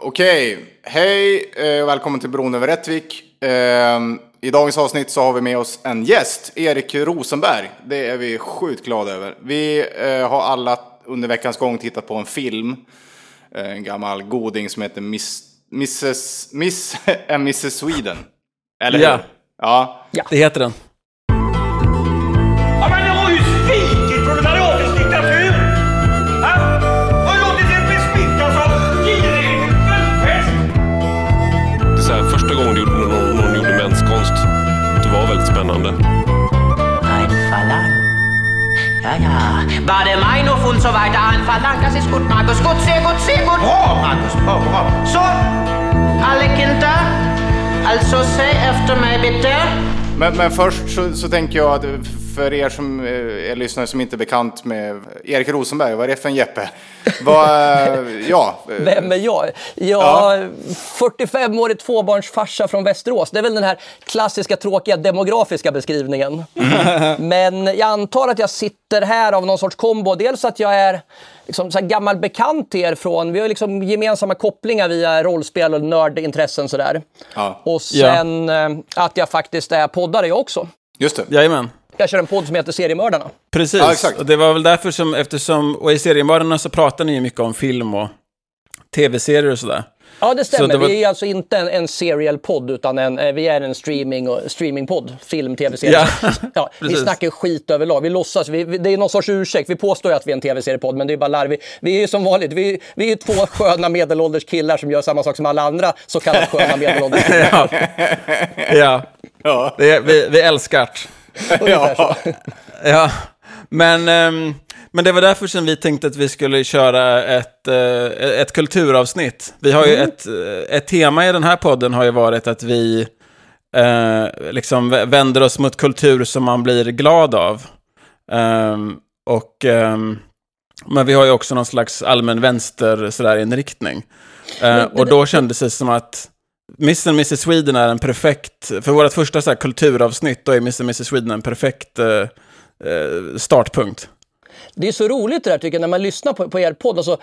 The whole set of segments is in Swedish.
Okej, hej och eh, välkommen till Bron över Rättvik. Eh, I dagens avsnitt så har vi med oss en gäst, Erik Rosenberg. Det är vi sjukt glada över. Vi eh, har alla under veckans gång tittat på en film, en gammal goding som heter Miss, Mrs. Miss and Mrs. Sweden. Eller hur? Ja. Ja. Ja. Det heter den. Meinung und so weiter ein Verlang. Das ist gut, Markus. Gut, sehr gut, sehr gut. Bra, Marcus! Bra, bra! So, alle Kinder. Also säg efter mig bitte. Men, men först så, så tänker jag att för er som eh, är lyssnare som inte är bekant med Erik Rosenberg, vad är det för en Jeppe? Vad, eh, ja. eh, Vem är jag? Jag 45-årig tvåbarnsfarsa från Västerås. Det är väl den här klassiska tråkiga demografiska beskrivningen. Men jag antar att jag sitter här av någon sorts kombo. Dels att jag är liksom så här gammal bekant till er från, vi har liksom gemensamma kopplingar via rollspel och nördintressen sådär. Ja. Och sen eh, att jag faktiskt är poddare jag också. Just det. Jajamän. Jag kör en podd som heter Seriemördarna. Precis. Ja, exakt. Och det var väl därför som, eftersom, och i seriemördarna så pratar ni ju mycket om film och tv-serier och sådär. Ja, det stämmer. det var- Vi är alltså inte en, en serial-podd, utan en, eh, vi är en streaming och, streaming-podd. Film, tv-serie. Ja, Ja, vi snackar skit överlag. Vi låtsas, vi, vi, det är någon sorts ursäkt. Vi påstår ju att vi är en tv-seriepodd, men det är bara larvigt. Vi är ju som vanligt, vi, vi är två sköna medelålders killar som gör samma sak som alla andra så kallat sköna medelålders killar. Ja. ja. Ja. Det, är- vi, vi älskar det. Så. Ja. Men, ehm, men det var därför som vi tänkte att vi skulle köra ett, eh, ett kulturavsnitt. Vi har ju ett, eh, ett tema i den här podden har ju varit att vi eh, liksom vä- vänder oss mot kultur som man blir glad av. Ehm, och, ehm, men vi har ju också någon slags allmän vänster sådär, inriktning. Eh, Men- och då kändes det som att Mr. and Mrs. Sweden är en perfekt, för vårt första så här, kulturavsnitt, då är Mr. and Mrs. Sweden en perfekt eh, eh, startpunkt. Det är så roligt det där tycker jag, när man lyssnar på, på er podd. Alltså,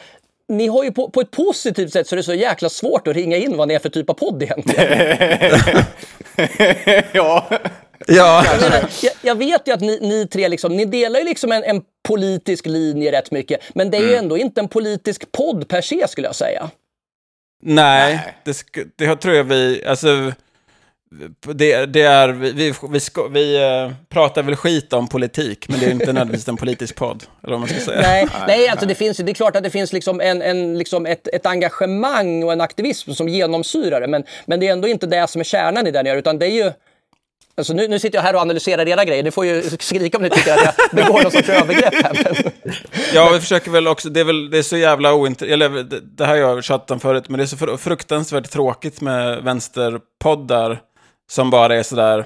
ni har ju på, på ett positivt sätt så är det så jäkla svårt att ringa in vad ni är för typ av podd egentligen. ja. Ja, Jag, menar, jag, jag vet ju att ni, ni tre liksom, ni delar ju liksom en, en politisk linje rätt mycket. Men det är ju ändå inte en politisk podd per se skulle jag säga. Nej, Nej. det, sk- det tror jag vi, alltså, det, det är, vi, vi, vi, ska, vi eh, pratar väl skit om politik, men det är inte nödvändigtvis en politisk podd, eller vad man ska säga. Nej, nej alltså det, finns, det är klart att det finns liksom en, en, liksom ett, ett engagemang och en aktivism som genomsyrar det. Men, men det är ändå inte det som är kärnan i det ni gör, utan det är ju Alltså nu, nu sitter jag här och analyserar era grejer. Ni får ju skrika om ni tycker att jag begår någon sorts övergrepp här. Ja, vi försöker väl också, det är väl, det är så jävla ointressant, det, det här har jag tjatat om förut, men det är så fr- fruktansvärt tråkigt med vänsterpoddar som bara är sådär,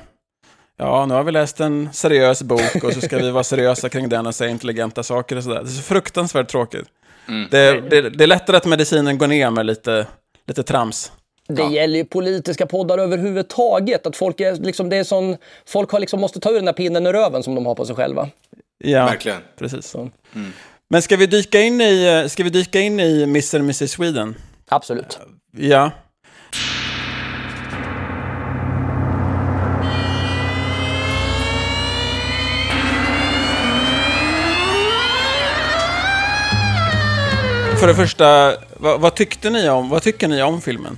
ja, nu har vi läst en seriös bok och så ska vi vara seriösa kring den och säga intelligenta saker och sådär. Det är så fruktansvärt tråkigt. Det, det, det är lättare att medicinen går ner med lite, lite trams. Det gäller ju politiska poddar överhuvudtaget. Att folk, är, liksom, det är sån, folk har liksom, måste ta ur den där pinnen i röven som de har på sig själva. Ja, Verkligen. precis. Men ska vi dyka in i, eh, ska vi dyka in i Mr. Mrs. Sweden? Absolut. Ja. För det första, vad, vad tyckte ni om, vad tycker ni om filmen?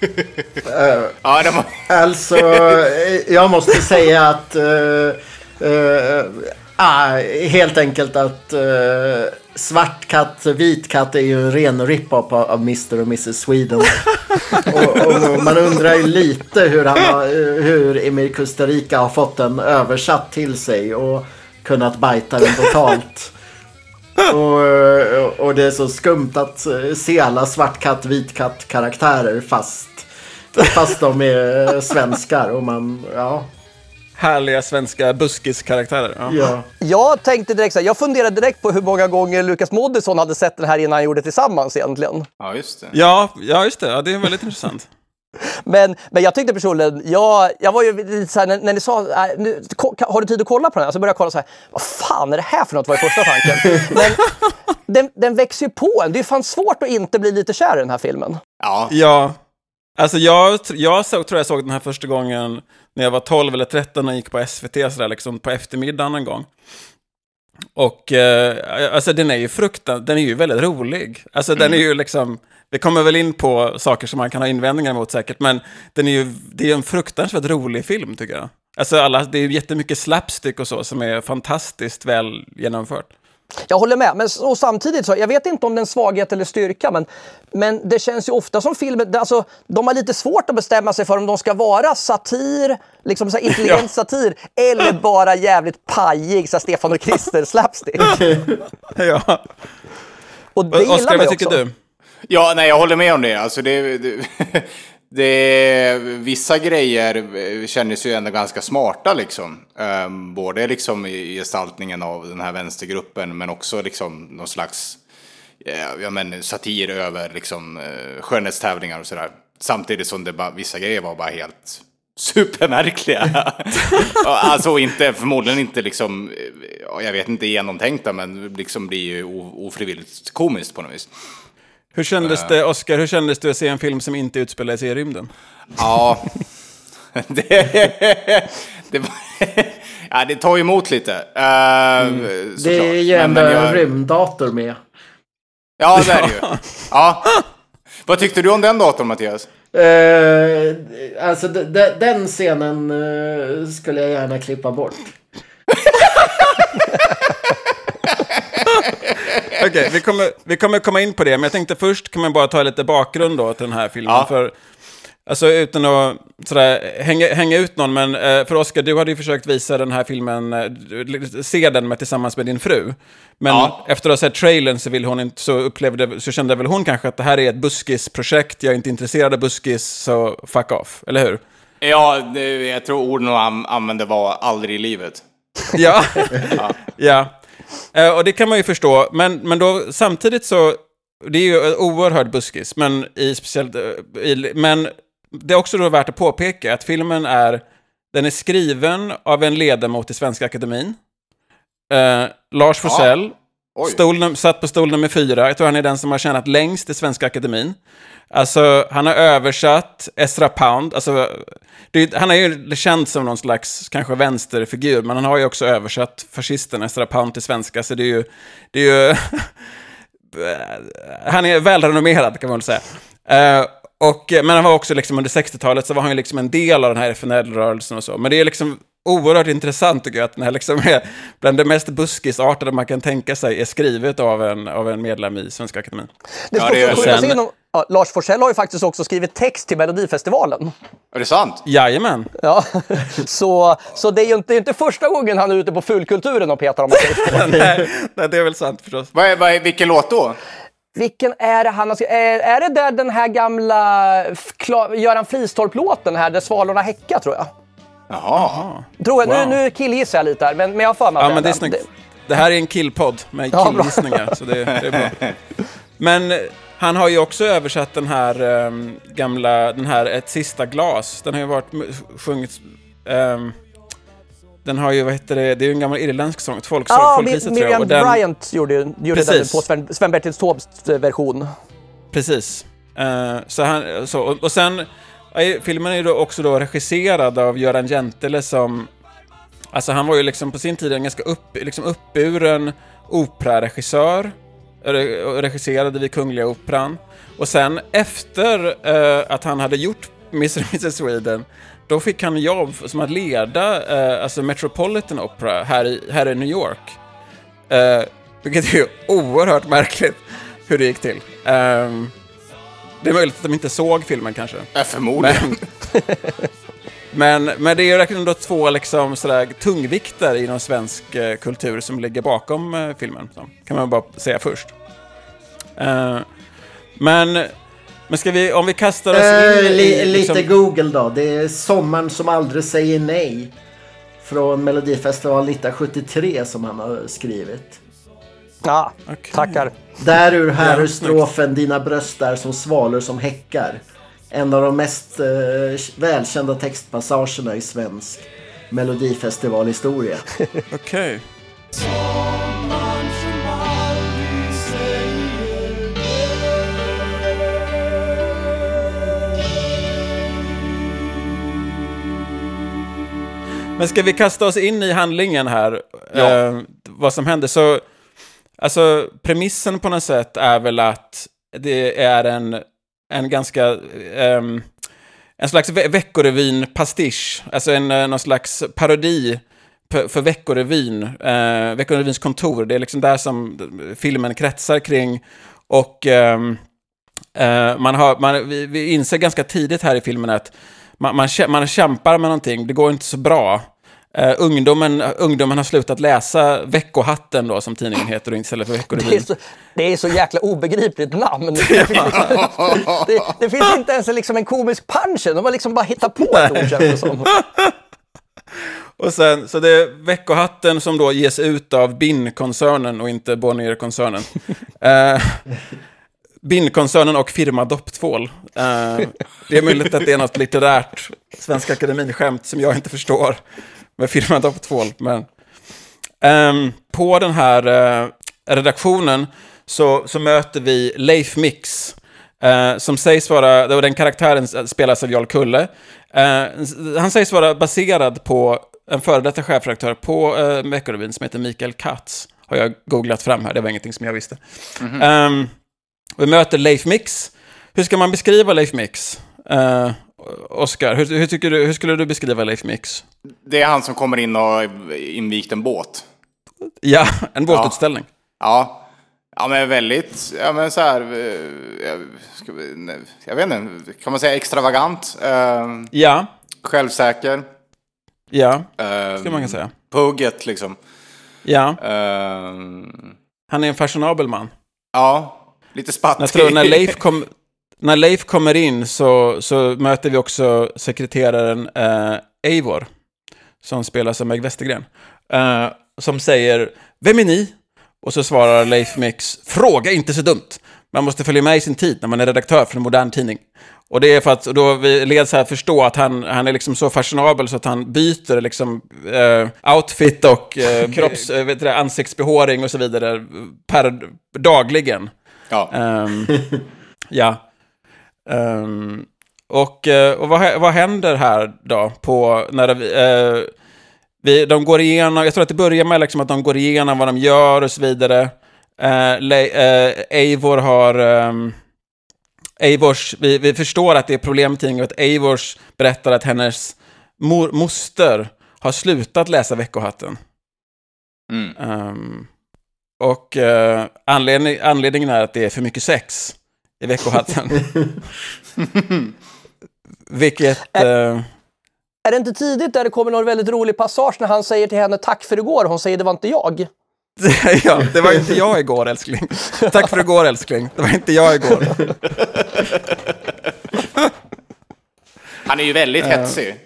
Ja, det var... Alltså, eh, jag måste säga att... eh, eh, ah, helt enkelt att uh, svart katt, vit katt är ju en ren rip-off av, Mr och Mrs Sweden. och, och man undrar ju lite hur, han har, eh, hur Emir Costa Rica har fått den översatt till sig och kunnat bajta den totalt. Och, eh, och det är så skumt att eh, se alla svartkatt, vitkatt karaktärer fast, fast de är eh, svenskar och man, ja. Härliga svenska buskiskaraktärer. Ja. ja. Jag tänkte direkt så här, jag funderade direkt på hur många gånger Lukas Moodysson hade sett den här innan han gjorde tillsammans egentligen. Ja, just det. Ja, ja, just det. Ja, det är väldigt intressant. Men, men jag tyckte personligen, jag, jag var ju lite såhär, när, när ni sa, äh, nu, har du tid att kolla på den här? Så började jag kolla så här, vad fan är det här för något? var ju första tanken. Men den, den växer ju på en. Det är fan svårt att inte bli lite kär i den här filmen. Ja, Ja. Alltså jag, jag såg, tror jag såg den här första gången när jag var 12 eller 13 och gick på SVT sådär, liksom på eftermiddagen en gång. Och eh, alltså den är ju fruktan, den är ju väldigt rolig. Alltså den är ju liksom, vi kommer väl in på saker som man kan ha invändningar mot säkert, men den är ju, det är en fruktansvärt rolig film tycker jag. Alltså alla, det är ju jättemycket slapstick och så som är fantastiskt väl genomfört. Jag håller med, men och samtidigt så, jag vet inte om det är en svaghet eller styrka, men, men det känns ju ofta som filmer, det- alltså, de har lite svårt att bestämma sig för om de ska vara satir, liksom så här intelligent satir, eller bara jävligt pajig, så här Stefan och Krister slapstick. ja. Och det Oskar, vad tycker också. du? Ja, nej, jag håller med om det. Alltså det, det, det vissa grejer kändes ju ändå ganska smarta liksom. Ehm, både liksom i gestaltningen av den här vänstergruppen, men också liksom någon slags eh, ja, men, satir över liksom, eh, skönhetstävlingar och sådär. Samtidigt som det bara, vissa grejer var bara helt supermärkliga. Alltså inte, förmodligen inte liksom, jag vet inte genomtänkta, men liksom blir ju ofrivilligt komiskt på något vis. Hur kändes det, Oskar, hur kändes det att se en film som inte utspelar sig i rymden? Ja, det, det, var- ja, det tar emot lite. Uh, Det är ju ändå en rymddator med. Ja, det är det ju. Ja. Vad tyckte du om den datorn, Mattias? Eh, alltså de, de, den scenen eh, skulle jag gärna klippa bort. Okej, vi, kommer, vi kommer komma in på det, men jag tänkte först kan man bara ta lite bakgrund då till den här filmen. Ja. För, alltså utan att sådär, hänga, hänga ut någon, men eh, för Oskar, du hade ju försökt visa den här filmen, eh, se den med, tillsammans med din fru. Men Ja. efter att ha sett trailern så, vill hon inte, så, upplevde, så kände väl hon kanske att det här är ett buskisprojekt, jag är inte intresserad av buskis, så fuck off, eller hur? Ja, det, jag tror orden hon an- använde var aldrig i livet. Ja. ja. Eh, och det kan man ju förstå, men, men då samtidigt så, det är ju en oerhörd buskis, men, i speciellt, eh, i, men det är också då värt att påpeka att filmen är, den är skriven av en ledamot i Svenska Akademin, eh, Lars Forssell, Oj. stol, num- satt på stol nummer fyra, jag tror han är den som har tjänat längst i Svenska Akademin. Alltså, han har översatt Ezra Pound, alltså, det, han är ju känd som någon slags, kanske vänsterfigur, men han har ju också översatt fascisten Ezra Pound till svenska, så det är ju, det är ju, han är välrenommerad kan man väl säga. Eh, och, men han var också liksom under 60-talet så var han ju liksom en del av den här FNL-rörelsen och så. Men det är liksom oerhört intressant tycker jag att den här liksom är bland det mest buskisartade man kan tänka sig är skrivet av en, av en medlem i Svenska Akademin. Det Ja, ska det är också sen- skjutas in om- ja, Lars Forssell har ju faktiskt också skrivit text till Melodifestivalen. Är det sant? Jajamän. Ja. Så, så det är ju inte, det inte första gången han är ute på fulkulturen och petar om nej, nej, det är väl sant förstås. Vad är, vad är, vilken låt då? Vilken är det han har skrivit? Är, är det där den här gamla Kla- Göran Fristorp-låten här, där svalorna häckar tror jag? Jaha. Tror jag. Wow. Nu, nu killgissar jag lite här, men, men jag har för mig att Ja, men det är snyggt. Det här är en killpodd med Ja, killgissningar, så det, det är bra. Men han har ju också översatt den här ehm, gamla, den här Ett sista glas. Den har ju varit sjungits... ehm, den har ju, vad heter det, det är ju en gammal irländsk sång, ett folksång, Ja, folkpriset Mi- tror jag. Och den, Bryant gjorde, gjorde den på Sven, Sven Bertil Taubes version. Precis. Eh, så han, så, och, och sen, filmen är ju då också då regisserad av Göran Gentile som, alltså han var ju liksom på sin tid en ganska upp, liksom uppburen operaregissör, regisserade vid Kungliga Operan. Och sen efter eh, att han hade gjort Mr. och Mrs. Sweden, då fick han jobb som att leda eh, alltså Metropolitan Opera här i, här i New York. Uh, vilket är ju oerhört märkligt hur det gick till. Ehm, det är möjligt att de inte såg filmen kanske. Ja, förmodligen. Men, men det är ju verkligen ändå två liksom, sådär, tungvikter inom svensk eh, kultur som ligger bakom eh, filmen. Så, kan man bara säga först. Eh, men, men ska vi, om vi kastar oss Eh, in li, i... liksom- lite Google då. Det är Sommaren som aldrig säger nej. Från Melodifestivalen 1973 som han har skrivit. Ja, Okej. tackar. Där ur här Ja, ur strofen Dina bröst är som svalor som häckar. En av de mest eh, välkända textpassagerna i svensk melodifestivalhistoria. Okej. Men ska vi kasta oss in i handlingen här? Ja. Eh, vad som händer? Så, alltså, premissen på något sätt är väl att det är en, en ganska... Um, en slags ve Veckorevyn-pastisch. Alltså en, eh, någon slags parodi för Veckorevyn. Eh, Veckorevyns kontor. Det är liksom där som eh, filmen kretsar kring. Och ehm, eh, man har, man, vi, vi inser ganska tidigt här i filmen att man, man, man kämpar med någonting, det går inte så bra. Eh, ungdomen, ungdomen har slutat läsa Veckohatten då, som tidningen heter, istället för Det är, Veckorevyn. så, det är så jäkla obegripligt namn. Det, det, det finns inte ens en, liksom en komisk punch. De har liksom bara hittat på ett ord känns det som. Och sen, så det är Veckohatten som då ges ut av BIN-koncernen och inte Bonnier-koncernen. eh, BIN-koncernen och firma Dopptvål. Eh, det är möjligt att det är något litterärt Svenska Akademin-skämt som jag inte förstår med firma Dopptvål. Men, ehm, på den här eh, redaktionen så, så möter vi Leif Mix. Eh, som sägs vara, och den karaktären spelas av Jarl Kulle. Eh, han sägs vara baserad på en före detta chefredaktör på eh, Veckorevyn som heter Mikael Katz. Har jag googlat fram här, det var ingenting som jag visste. Ehm, vi möter Leif Mix. Hur ska man beskriva Leif Mix? Uh, Oskar, hur, hur, hur skulle du beskriva Leif Mix? Det är han som kommer in och invigt en båt. Ja, en båtutställning. Ja. Ja, men väldigt, ja men så här, eh, jag, vi, jag vet inte, kan man säga extravagant, eh, Ja, självsäker, ja, eh, ska man kunna säga. hugget liksom. Ja, Eh, han är en fashionabel man. ja, lite spattig. Tror när Leif, kom, när Leif kommer in så, så möter vi också sekreteraren eh, Eivor, som spelas av Meg Westergren, eh, som säger “Vem är ni?” Och så svarar Leif Mix “Fråga inte så dumt! Man måste följa med i sin tid när man är redaktör för en modern tidning.” Och det är för att och då vi leds här förstå att han, han är liksom så fashionabel så att han byter liksom eh, outfit och eh, kropps, eh, vet det, ansiktsbehåring och så vidare per dagligen. Ja. Ehm, ja. Ehm, och och vad, vad händer här då? På, när vi, eh, vi, de går igenom, jag tror att det börjar med liksom att de går igenom vad de gör och så vidare. Uh, Le, eh, Eivor har... Um, Eivors, vi, vi förstår att det är problem med tidningen, att Eivors berättar att hennes mor, moster har slutat läsa Veckohatten. Mm. Ehm, och eh, anledning, anledningen är att det är för mycket sex i veckohatten. Vilket... eh, Är det inte tidigt där det kommer någon väldigt rolig passage när han säger till henne tack för igår? Hon säger det var inte jag. ja, det var inte jag igår älskling. Tack för igår älskling. Det var inte jag igår. Han är ju väldigt hetsig.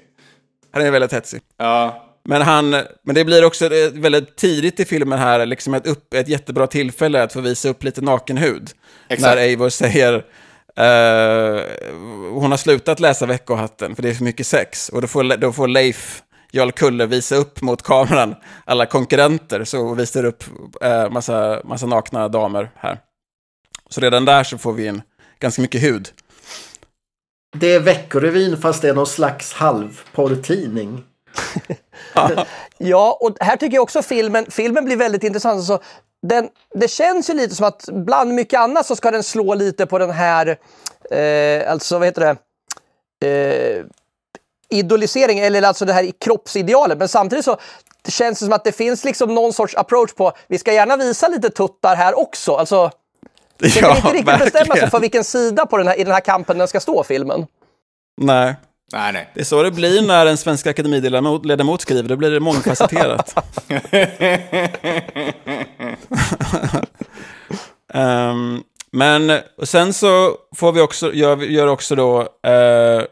Han är väldigt hetsig. Ja. Men, han, men det blir också väldigt tidigt i filmen här, liksom ett, upp, ett jättebra tillfälle att få visa upp lite nakenhud. Exakt. När Eivor säger, eh, hon har slutat läsa Veckohatten för det är för mycket sex. Och då får, då får Leif Jarl Kulle visa upp mot kameran alla konkurrenter, så visar upp eh, massa, massa nakna damer här. Så redan där så får vi in ganska mycket hud. Det är Veckorevyn fast det är någon slags halvporrtidning. Ja, och här tycker jag också filmen, filmen blir väldigt intressant. Alltså, den, det känns ju lite som att bland mycket annat så ska den slå lite på den här, eh, alltså vad heter det, eh, idolisering, eller alltså det här kroppsidealet. Men samtidigt så känns det som att det finns liksom någon sorts approach på, vi ska gärna visa lite tuttar här också. Alltså, det kan inte riktigt bestämma sig för vilken sida på den här, i den här kampen den ska stå, filmen. Nej, Nej, nej. det är så det blir när en svensk akademiledamot ledamot skriver, då blir det mångfacetterat. Ehm, men och sen så får vi också, gör, gör också då uh,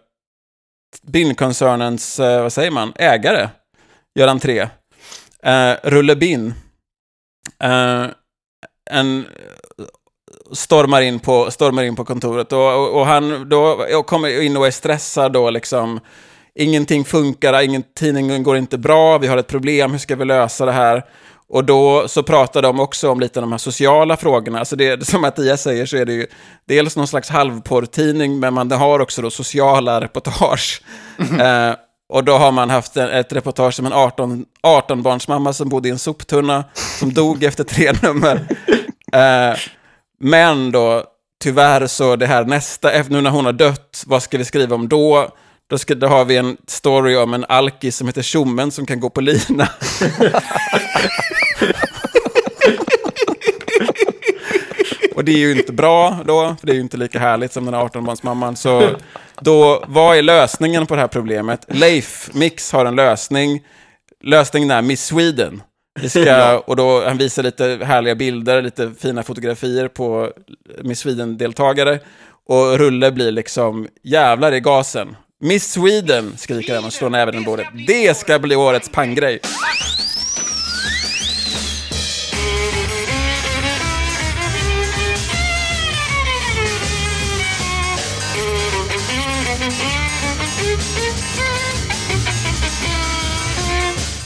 Bin-koncernens, eh, vad säger man, ägare, gör entré. Uh, Rulle Bin. Eh, en, stormar in på, stormar in på kontoret. Och, och, och han då och kommer in och är stressad då liksom. Ingenting funkar, ingen, tidningen går inte bra, vi har ett problem, hur ska vi lösa det här? Och då så pratar de också om lite de här sociala frågorna. Alltså det, som Mattias säger så är det ju dels någon slags halvporrtidning, men man har också då sociala reportage. Eh, och då har man haft en, ett reportage om en 18, 18-barnsmamma som bodde i en soptunna, som dog efter tre nummer. Eh, men då, tyvärr så det här nästa, nu när hon har dött, vad ska vi skriva om då? Då, ska, då har vi en story om en alkis som heter Tjommen som kan gå på lina. Och det är ju inte bra då, för det är ju inte lika härligt som den här 18-barnsmamman. Så då, vad är lösningen på det här problemet? Leif Mix har en lösning. Lösningen är Miss Sweden. Vi ska, och då, han visar lite härliga bilder, lite fina fotografier på Miss Sweden-deltagare. Och Rulle blir liksom jävlar i gasen. Miss Sweden, skriker han och slår näven i bordet. Det ska bli årets panggrej.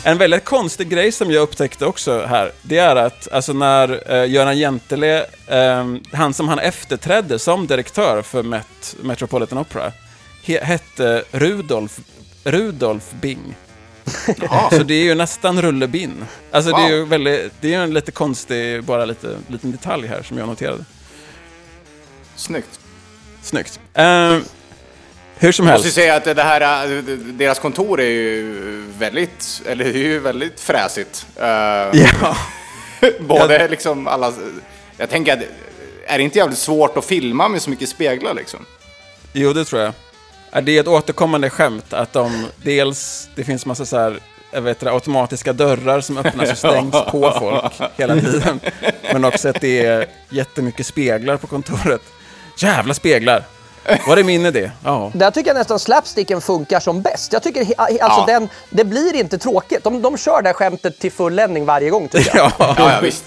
En väldigt konstig grej som jag upptäckte också här, det är att alltså när eh, Göran Jentele, eh, han som han efterträdde som direktör för Met, Metropolitan Opera, he, hette Rudolf, Rudolf Bing. Så det är ju nästan rullebin. Alltså det är ju väldigt, det är en lite konstig, bara lite, liten detalj här som jag noterade. Snyggt. Snyggt. Eh, hur som Jag måste helst. säga att det här, äh, deras kontor är ju väldigt, eller det är ju väldigt fräsigt. Uh, Ja. Både liksom alla, jag tänker att, är det inte jävligt svårt att filma med så mycket speglar liksom? Jo, det tror jag. Ja, Det är ett återkommande skämt att de dels, det finns massa så här, jag vet det, automatiska dörrar som öppnas och stängs på folk hela tiden. Men också att det är jättemycket speglar på kontoret. Jävla speglar! Var det min idé? Ja. Där tycker jag nästan slapsticken funkar som bäst. Jag tycker alltså Ja. den, det blir inte tråkigt. De, de kör det här skämtet till fulländning varje gång tycker jag. Ja. Ja, ja visst.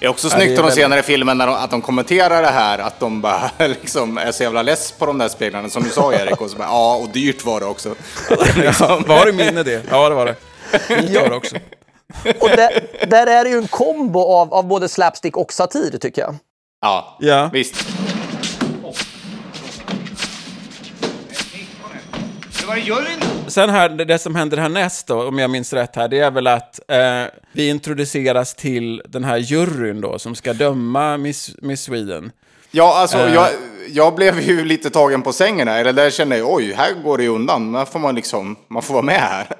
Det är också det snyggt är i de senare filmen när de, att de kommenterar det här, att de bara liksom är så jävla less på de där speglarna, som du sa Erik, och så bara, ja, och dyrt var det också. Ja, var det min idé? Ja, det var det. Ni var det också. Och där, där är det ju en kombo av, av både slapstick och satir tycker jag. Ja, Ja. visst. Vad gör nu? Sen här, det- som händer härnäst då, om jag minns rätt här, det är väl att eh, vi introduceras till den här juryn då, som ska döma Miss, Miss Sweden. Ja, alltså Eh. jag, jag blev ju lite tagen på sängen här, eller där kände jag, oj, här går det ju undan, här får man liksom, man får vara med här.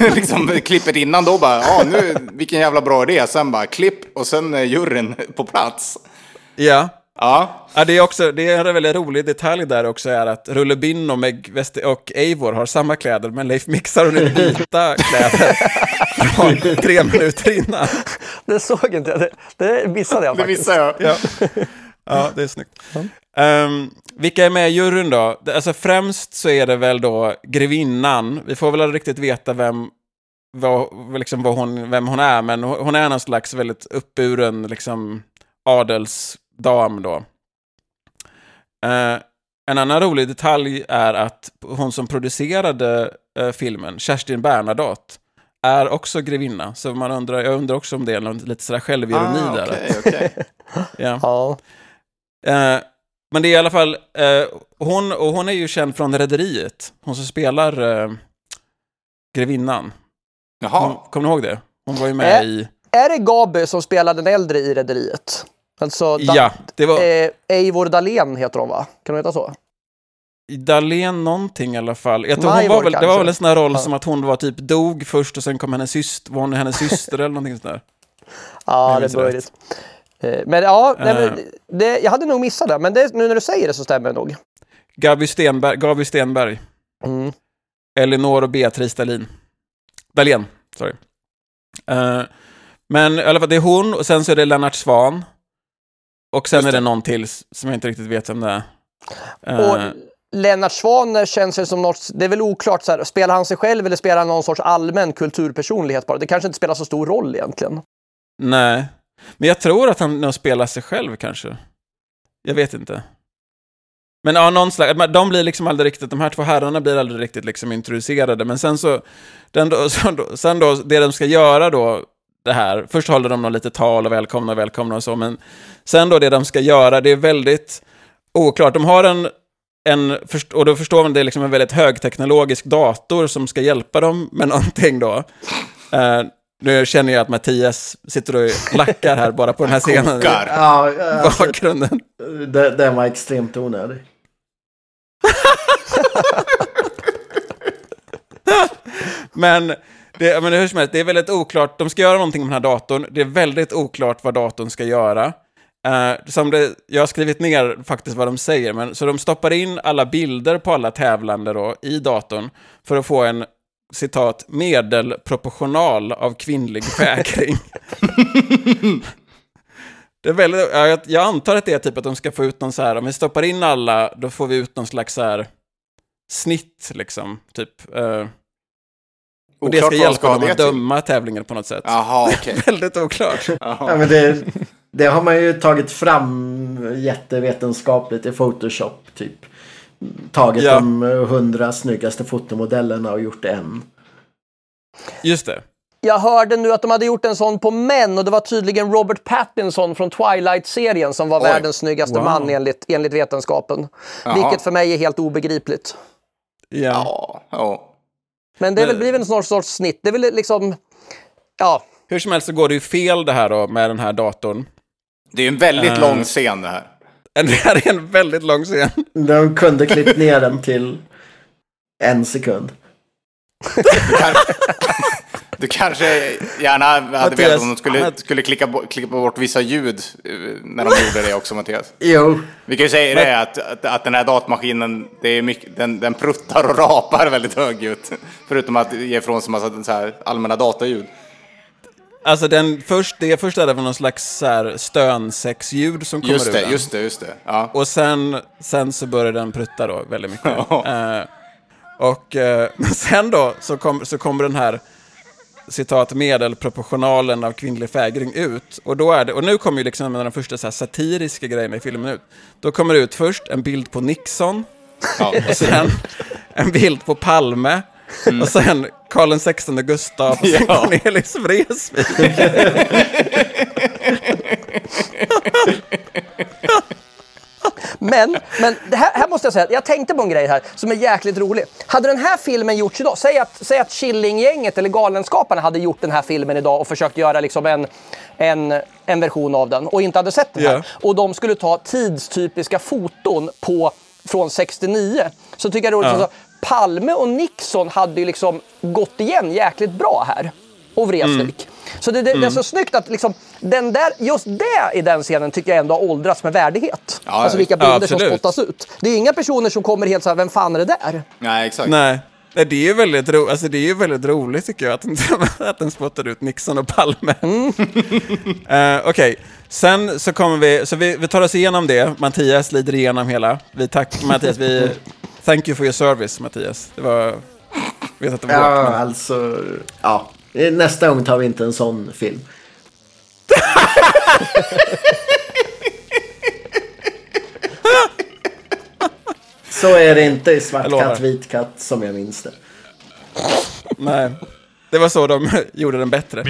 Eh, liksom klippet innan då bara, ja nu, vilken jävla bra idé, sen bara klipp och sen är juryn på plats. Ja. Ja, Ja, det är också, det är en väldigt rolig detalj där också är att Rulle Bin och, Meg Wester och Eivor har samma kläder, men Leif Mixar och nu vita kläder från tre minuter innan. Det såg inte jag. Det, det missade jag det faktiskt. missade jag. Ja, ja det är snyggt. Ehm, vilka är med i juryn då? Det- Alltså främst så är det väl då grevinnan. Vi får väl aldrig riktigt veta vem, vad, liksom vad hon, vem hon är, men hon är någon slags väldigt uppburen liksom, adelsdam då. Eh, en annan rolig detalj är att hon som producerade eh, filmen, Kerstin Bernadotte, är också grevinna. Så man undrar, jag undrar också om det är någon lite sådär självironi Ah, där. okej, okej. Ja. Ja. Eh, men det är i alla fall, eh, hon, och hon är ju känd från Rederiet. Hon som spelar eh, grevinnan. Hon, Jaha, kommer ni ihåg det? Hon var ju med Eh, i... Är det Gaby som spelar den äldre i Rederiet? Alltså, da, Ja, det var eh, Eivor Dahlén heter hon va? Kan hon heta så? Dahlén någonting i alla fall. Jag tror hon var väl, det var väl en sån här roll Ja. som att hon var typ dog först och sen kom hennes syster, var hon hennes syster eller någonting sånt där. Ja, det är möjligt. Eh, Men ja, nej, men, Eh. det, jag hade nog missat det. Men det, nu när du säger det så stämmer det nog. Gaby Stenberg, Gaby Stenberg. Mm. Elinor och Beatrice Dahlin. Dahlén, sorry. Eh, men i alla fall, det är hon och sen så är det Lennart Svan. Och sen är det någon till som jag inte riktigt vet vem det är. Och Eh, Lennart Swahn känns ju som något, det är väl oklart, så här, spelar han sig själv eller spelar han någon sorts allmän kulturpersonlighet bara? Det kanske inte spelar så stor roll egentligen. nej. Men jag tror att han nog spelar sig själv kanske. Jag vet inte. Men ja, någon slags, de blir liksom aldrig riktigt, de här två herrarna blir aldrig riktigt liksom introducerade. Men sen så, den då, sen då, det de ska göra då, det här, först håller de någon lite tal och välkomna och välkomna och så, men sen då det de ska göra, det är väldigt oklart. De har en, en och då förstår man det är liksom en väldigt högteknologisk dator som ska hjälpa dem med någonting då. Eh, nu känner jag att Mattias sitter och lackar här bara på den här scenen. Ja, alltså, Bakgrunden. det, den var extremt onödig. Men, det, men hur som helst, det är väldigt oklart. De ska göra någonting med den här datorn. Det är väldigt oklart vad datorn ska göra. Eh, som det, jag har skrivit ner faktiskt vad de säger, men, så de stoppar in alla bilder på alla tävlande då, i datorn för att få en citat, medelproportional av kvinnlig vägring. det är väldigt, ja, jag, jag antar att det är typ att de ska få ut någon så här, om vi stoppar in alla, då får vi ut någon slags så här snitt liksom, typ. eh, och det ska hjälpa dem att döma tävlingen på något sätt. Jaha, okej. Väldigt oklart. Ja, men det, det har man ju tagit fram jättevetenskapligt i Photoshop. Typ. Tagit Ja. de hundra snyggaste fotomodellerna och gjort en. Just det. Jag hörde nu att de hade gjort en sån på män och det var tydligen Robert Pattinson från Twilight-serien som var Oj. världens snyggaste Wow. man enligt, enligt vetenskapen. Jaha. Vilket för mig är helt obegripligt. Ja. Ja, ja. Men det är Men- väl blivit en sorts, sorts snitt. Det är väl liksom, ja, Hur som helst så går det ju fel det här då med den här datorn. Det är ju en väldigt Eh. lång scen det här. Det här är en väldigt lång scen. De kunde klippt ner den till en sekund. Du, kan, du kanske gärna hade velat om de skulle, skulle klicka, bo- klippa bort vissa ljud eh, när de gjorde det också, Mattias. Jo, Vi kan ju säga det att, att, att den här datamaskinen, det är mycket, den, den pruttar och rapar väldigt högljutt. Förutom att ge ifrån sig massa så här allmänna dataljud. Alltså den först, det först är det väl någon slags så här stön-sexljud som kommer Just ur det, den. just det, just det. Ja. Och sen, sen så börjar den prutta då väldigt mycket. Ja. Eh, och men sen då så, kom, så kommer den här citat medelproportionalen av kvinnlig fägring ut. Och, då är det, och nu kommer ju liksom en av de första så här satiriska grejerna i filmen ut. Då kommer det ut först en bild på Nixon, Ja. och sen en bild på Palme, och sen Karl XVI Gustav och sen Mm. Ja. Cornelis Vreeswijk. Men, men här, här måste jag säga, jag tänkte på en grej här som är jäkligt rolig. Hade den här filmen gjorts idag, säg att, säg att Killinggänget eller Galenskaparna hade gjort den här filmen idag och försökt göra liksom en, en, en version av den och inte hade sett den här. Ja. Och de skulle ta tidstypiska foton på, från 69. Så tycker jag det är roligt, Ja. alltså, Palme och Nixon hade ju liksom gått igen jäkligt bra här. Och Vreeswijk. Mm. Så det, det, det är så snyggt att liksom, den där, just det i den scenen tycker jag ändå har åldrats med värdighet. Ja, alltså vilka ja, bilder som absolut. spottas ut. Det är inga personer som kommer helt så här, vem fan är det där? Nej, exakt. Nej. Nej, det är ju väldigt, ro alltså, det är ju väldigt roligt tycker jag att, den- att den spottar ut Nixon och Palme. Eh, Okej, sen så kommer vi, så vi, vi tar oss igenom det. Mattias lider igenom hela. Vi tack Mattias, vi... Thank you for your service Mattias. Det var... Vet att det var ja, alltså. Ja. Nästa gång tar vi inte en sån film. Så är det inte i Svart katt, vit katt som jag minns det. Nej. Det var så de gjorde den bättre.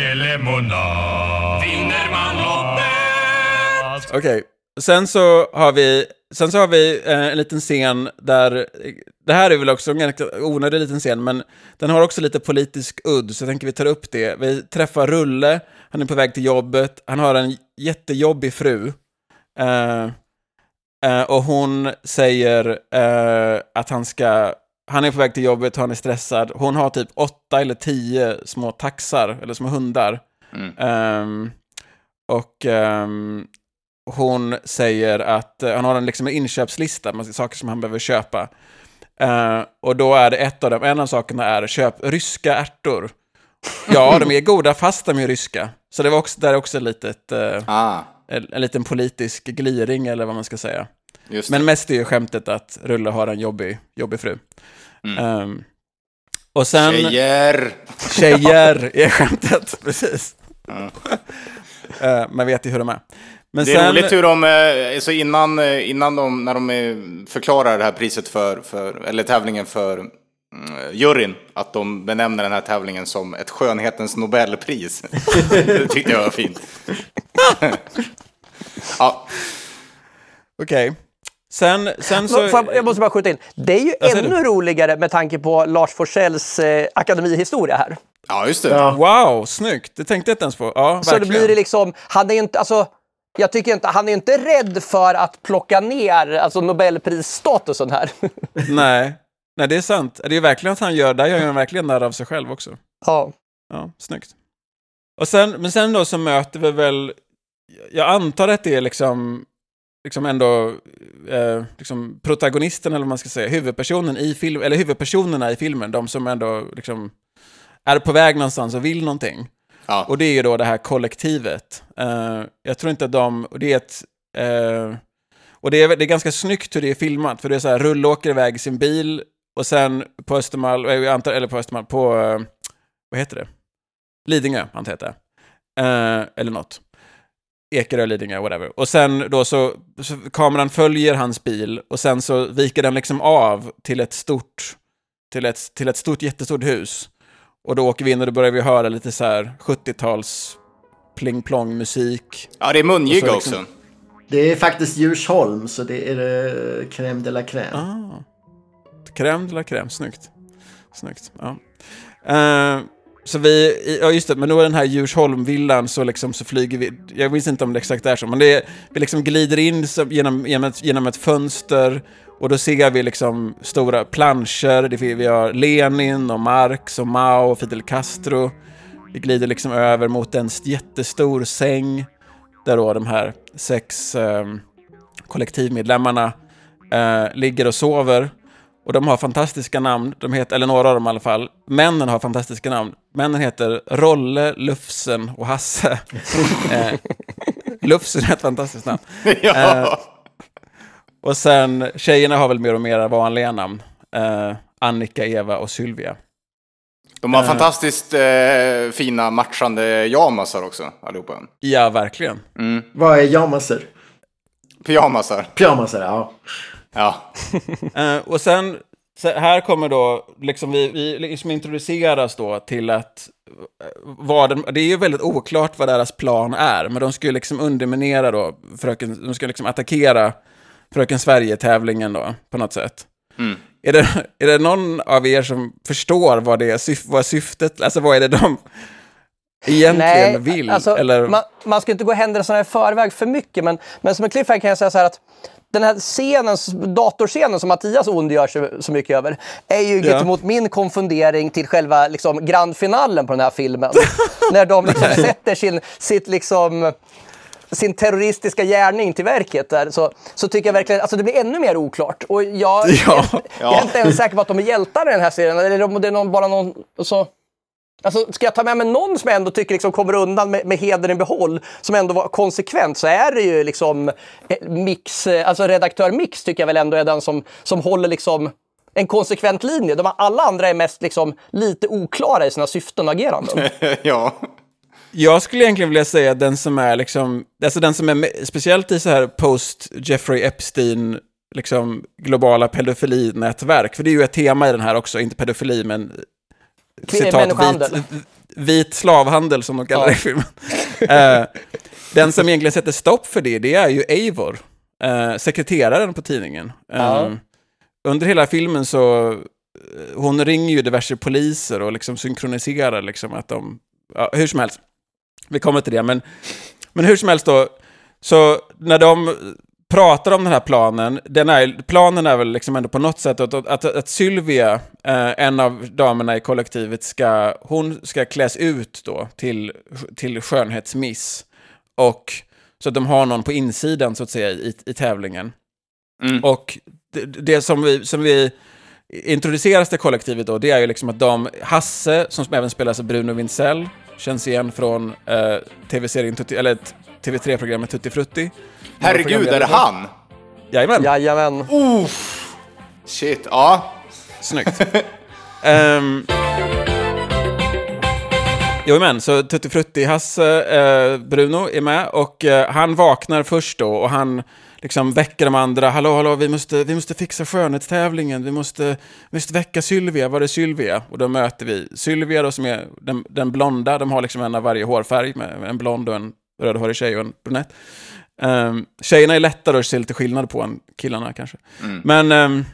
Okej, sen så har vi, sen så har vi eh, en liten scen där, det här är väl också en ganska onödig liten scen, men den har också lite politisk udd, så jag tänker vi tar upp det. Vi träffar Rulle, han är på väg till jobbet, han har en jättejobbig fru. Eh, eh, och hon säger eh, att han ska, han är på väg till jobbet, han är stressad. Hon har typ åtta eller tio små taxar, eller små hundar. Ehm, och ehm, hon säger att han har en, liksom en inköpslista med saker som han behöver köpa. Eh, och då är det ett av dem, en av sakerna är köp ryska ärtor. Ja, de är goda fast de är ryska. Så det var också, där är också litet, eh, Ah, en, en liten politisk gliring eller vad man ska säga. Men mest är ju skämtet att Rulle har en jobbig, jobbig fru. Ehm, och sen... Tjejer! Tjejer är skämtet, precis. Eh, man vet ju hur de är. Men Det är roligt hur de, eh, så innan, eh, innan de, när de eh, förklarar det här priset för, för eller tävlingen för mm, juryn, att de benämner den här tävlingen som ett skönhetens nobelpris. det tyckte jag var fint. ja, Okej. Sen, sen så... Jag- Jag måste bara skjuta in. Det är ju Ja, säg ännu roligare med tanke på Lars Forsells eh, akademihistoria här. ja, just det. Ja. Wow, snyggt! Det tänkte jag inte ens på. Ja, Så det verkligen. blir det liksom, han är ju inte, alltså, jag tycker inte, han är inte rädd för att plocka ner alltså Nobelprisstatusen här. Nej. Nej, det är sant. Det är verkligen att han gör, där gör han verkligen narr av sig själv också. ja. Ja, snyggt. Och sen, men sen då så möter vi väl, jag antar att det är liksom, liksom ändå eh, liksom protagonisten eller vad man ska säga, huvudpersonen i film, eller huvudpersonerna i filmen, de som ändå liksom är på väg någonstans och vill någonting. Ja. Och det är ju då det här kollektivet. Uh, jag tror inte att de, och det är ett, Uh, och det är, det är ganska snyggt hur det är filmat, för det är så här, Rulle åker iväg i sin bil och sen på Östermalm, eh, eller på Östermalm, på, Uh, vad heter det? Lidingö, antar jag eller något. Ekerö, Lidingö, whatever. Och sen då så, så, kameran följer hans bil och sen så viker den liksom av till ett stort, till ett, till ett stort, jättestort hus. Och då åker vi in och då börjar vi höra lite så här 70-tals pling-plong-musik. ja, det är mungiga så liksom- också. Det är faktiskt Djursholm, så det är uh, crème de la crème. Ah. Crème de la crème, snyggt. Snyggt, ja. Eh, så vi, ja just det, men då är den här Djursholm-villan så liksom så flyger vi, jag minns inte om det exakt är så, men det är, vi liksom glider in genom, genom, ett, genom ett fönster och då ser vi liksom stora planscher, det, vi har Lenin och Marx och Mao och Fidel Castro. Vi glider liksom över mot en jättestor säng där då de här sex eh, kollektivmedlemmarna eh, ligger och sover. Och de har fantastiska namn, de heter, eller några av dem i alla fall. Männen har fantastiska namn. Männen heter Rolle, Lufsen och Hasse. eh, Lufsen är ett fantastiskt namn. ja. Och sen tjejerna har väl mer och mer vanliga namn. Eh, Annika, Eva och Sylvia. De har fantastiskt eh, fina matchande jamasar också, allihopa. Ja, verkligen. Vad är jamaser? Pyjamasar. Pyjamasar, ja. Ja. Eh, och sen, så här kommer då, liksom vi, vi liksom introduceras då till att, eh, vad den, det är ju väldigt oklart vad deras plan är, men de ska ju liksom underminera då, fröken, de ska liksom attackera Fröken Sverige-tävlingen då, på något sätt. Är, det, är det någon av er som förstår vad det är, syf, vad syftet, alltså vad är det de egentligen vill? alltså, eller? man, man ska inte gå händelserna i förväg för mycket, men, men som en cliffhanger kan jag säga så här att den här scenen, datorscenen som Mattias ondgör sig så mycket över är ju Ja. gentemot min konfundering till själva liksom, grandfinalen på den här filmen. När de liksom sätter sin, sitt liksom sin terroristiska gärning till verket där, så, så tycker jag verkligen alltså det blir ännu mer oklart. Och jag, Ja. jag, jag är inte ens säker på att de är hjältar i den här serien. Eller det är någon, bara någon... Så, Alltså, ska jag ta med mig någon som jag ändå tycker liksom kommer undan med, med hedern i behåll, som ändå var konsekvent, så är det ju liksom eh, Mix, eh, alltså redaktör Mix tycker jag väl ändå är den som, som håller liksom en konsekvent linje. De alla andra är mest liksom lite oklara i sina syften och ageranden. ja. Jag skulle egentligen vilja säga den som är liksom, alltså den som är speciellt i så här post Jeffrey Epstein, liksom globala pedofilinätverk, för det är ju ett tema i den här också, inte pedofili men citat vit, vit slavhandel som de kallar det i filmen. Eh, den som egentligen sätter stopp för det, det är ju Eivor, eh, sekreteraren på tidningen. Ja. Under hela filmen så, eh, hon ringer ju diverse poliser och liksom synkroniserar liksom att de, ja, hur som helst. Vi kommer till det, men, men hur som helst då, så när de pratar om den här planen, den är, planen är väl liksom ändå på något sätt att, att, att Sylvia, eh, en av damerna i kollektivet, ska, hon ska kläs ut då till, till skönhetsmiss. Och så att de har någon på insidan så att säga i, i tävlingen. Mm. Och det, det som vi, som vi introduceras till kollektivet då, det är ju liksom att de, Hasse, som även spelas av Bruno Wintzell, känns igen från eh, tv-serien, eller TV3-programmet Tutti Frutti. Herregud, är det han? Jajamän, Jajamän. Shit, ja. snyggt. Jo men, så Tutti Frutti-Hasse, eh, Bruno, är med och eh, han vaknar först då och han liksom väcker de andra. Hallå, hallå, vi måste, vi måste fixa skönhetstävlingen, vi måste, vi måste väcka Sylvia, var är Sylvia? Och då möter vi Sylvia då som är den, den blonda, de har liksom en av varje hårfärg, med en blond och en rödhårig tjej och en brunett. Um, tjejerna är lättare att se lite skillnad på än killarna kanske. Men ehm,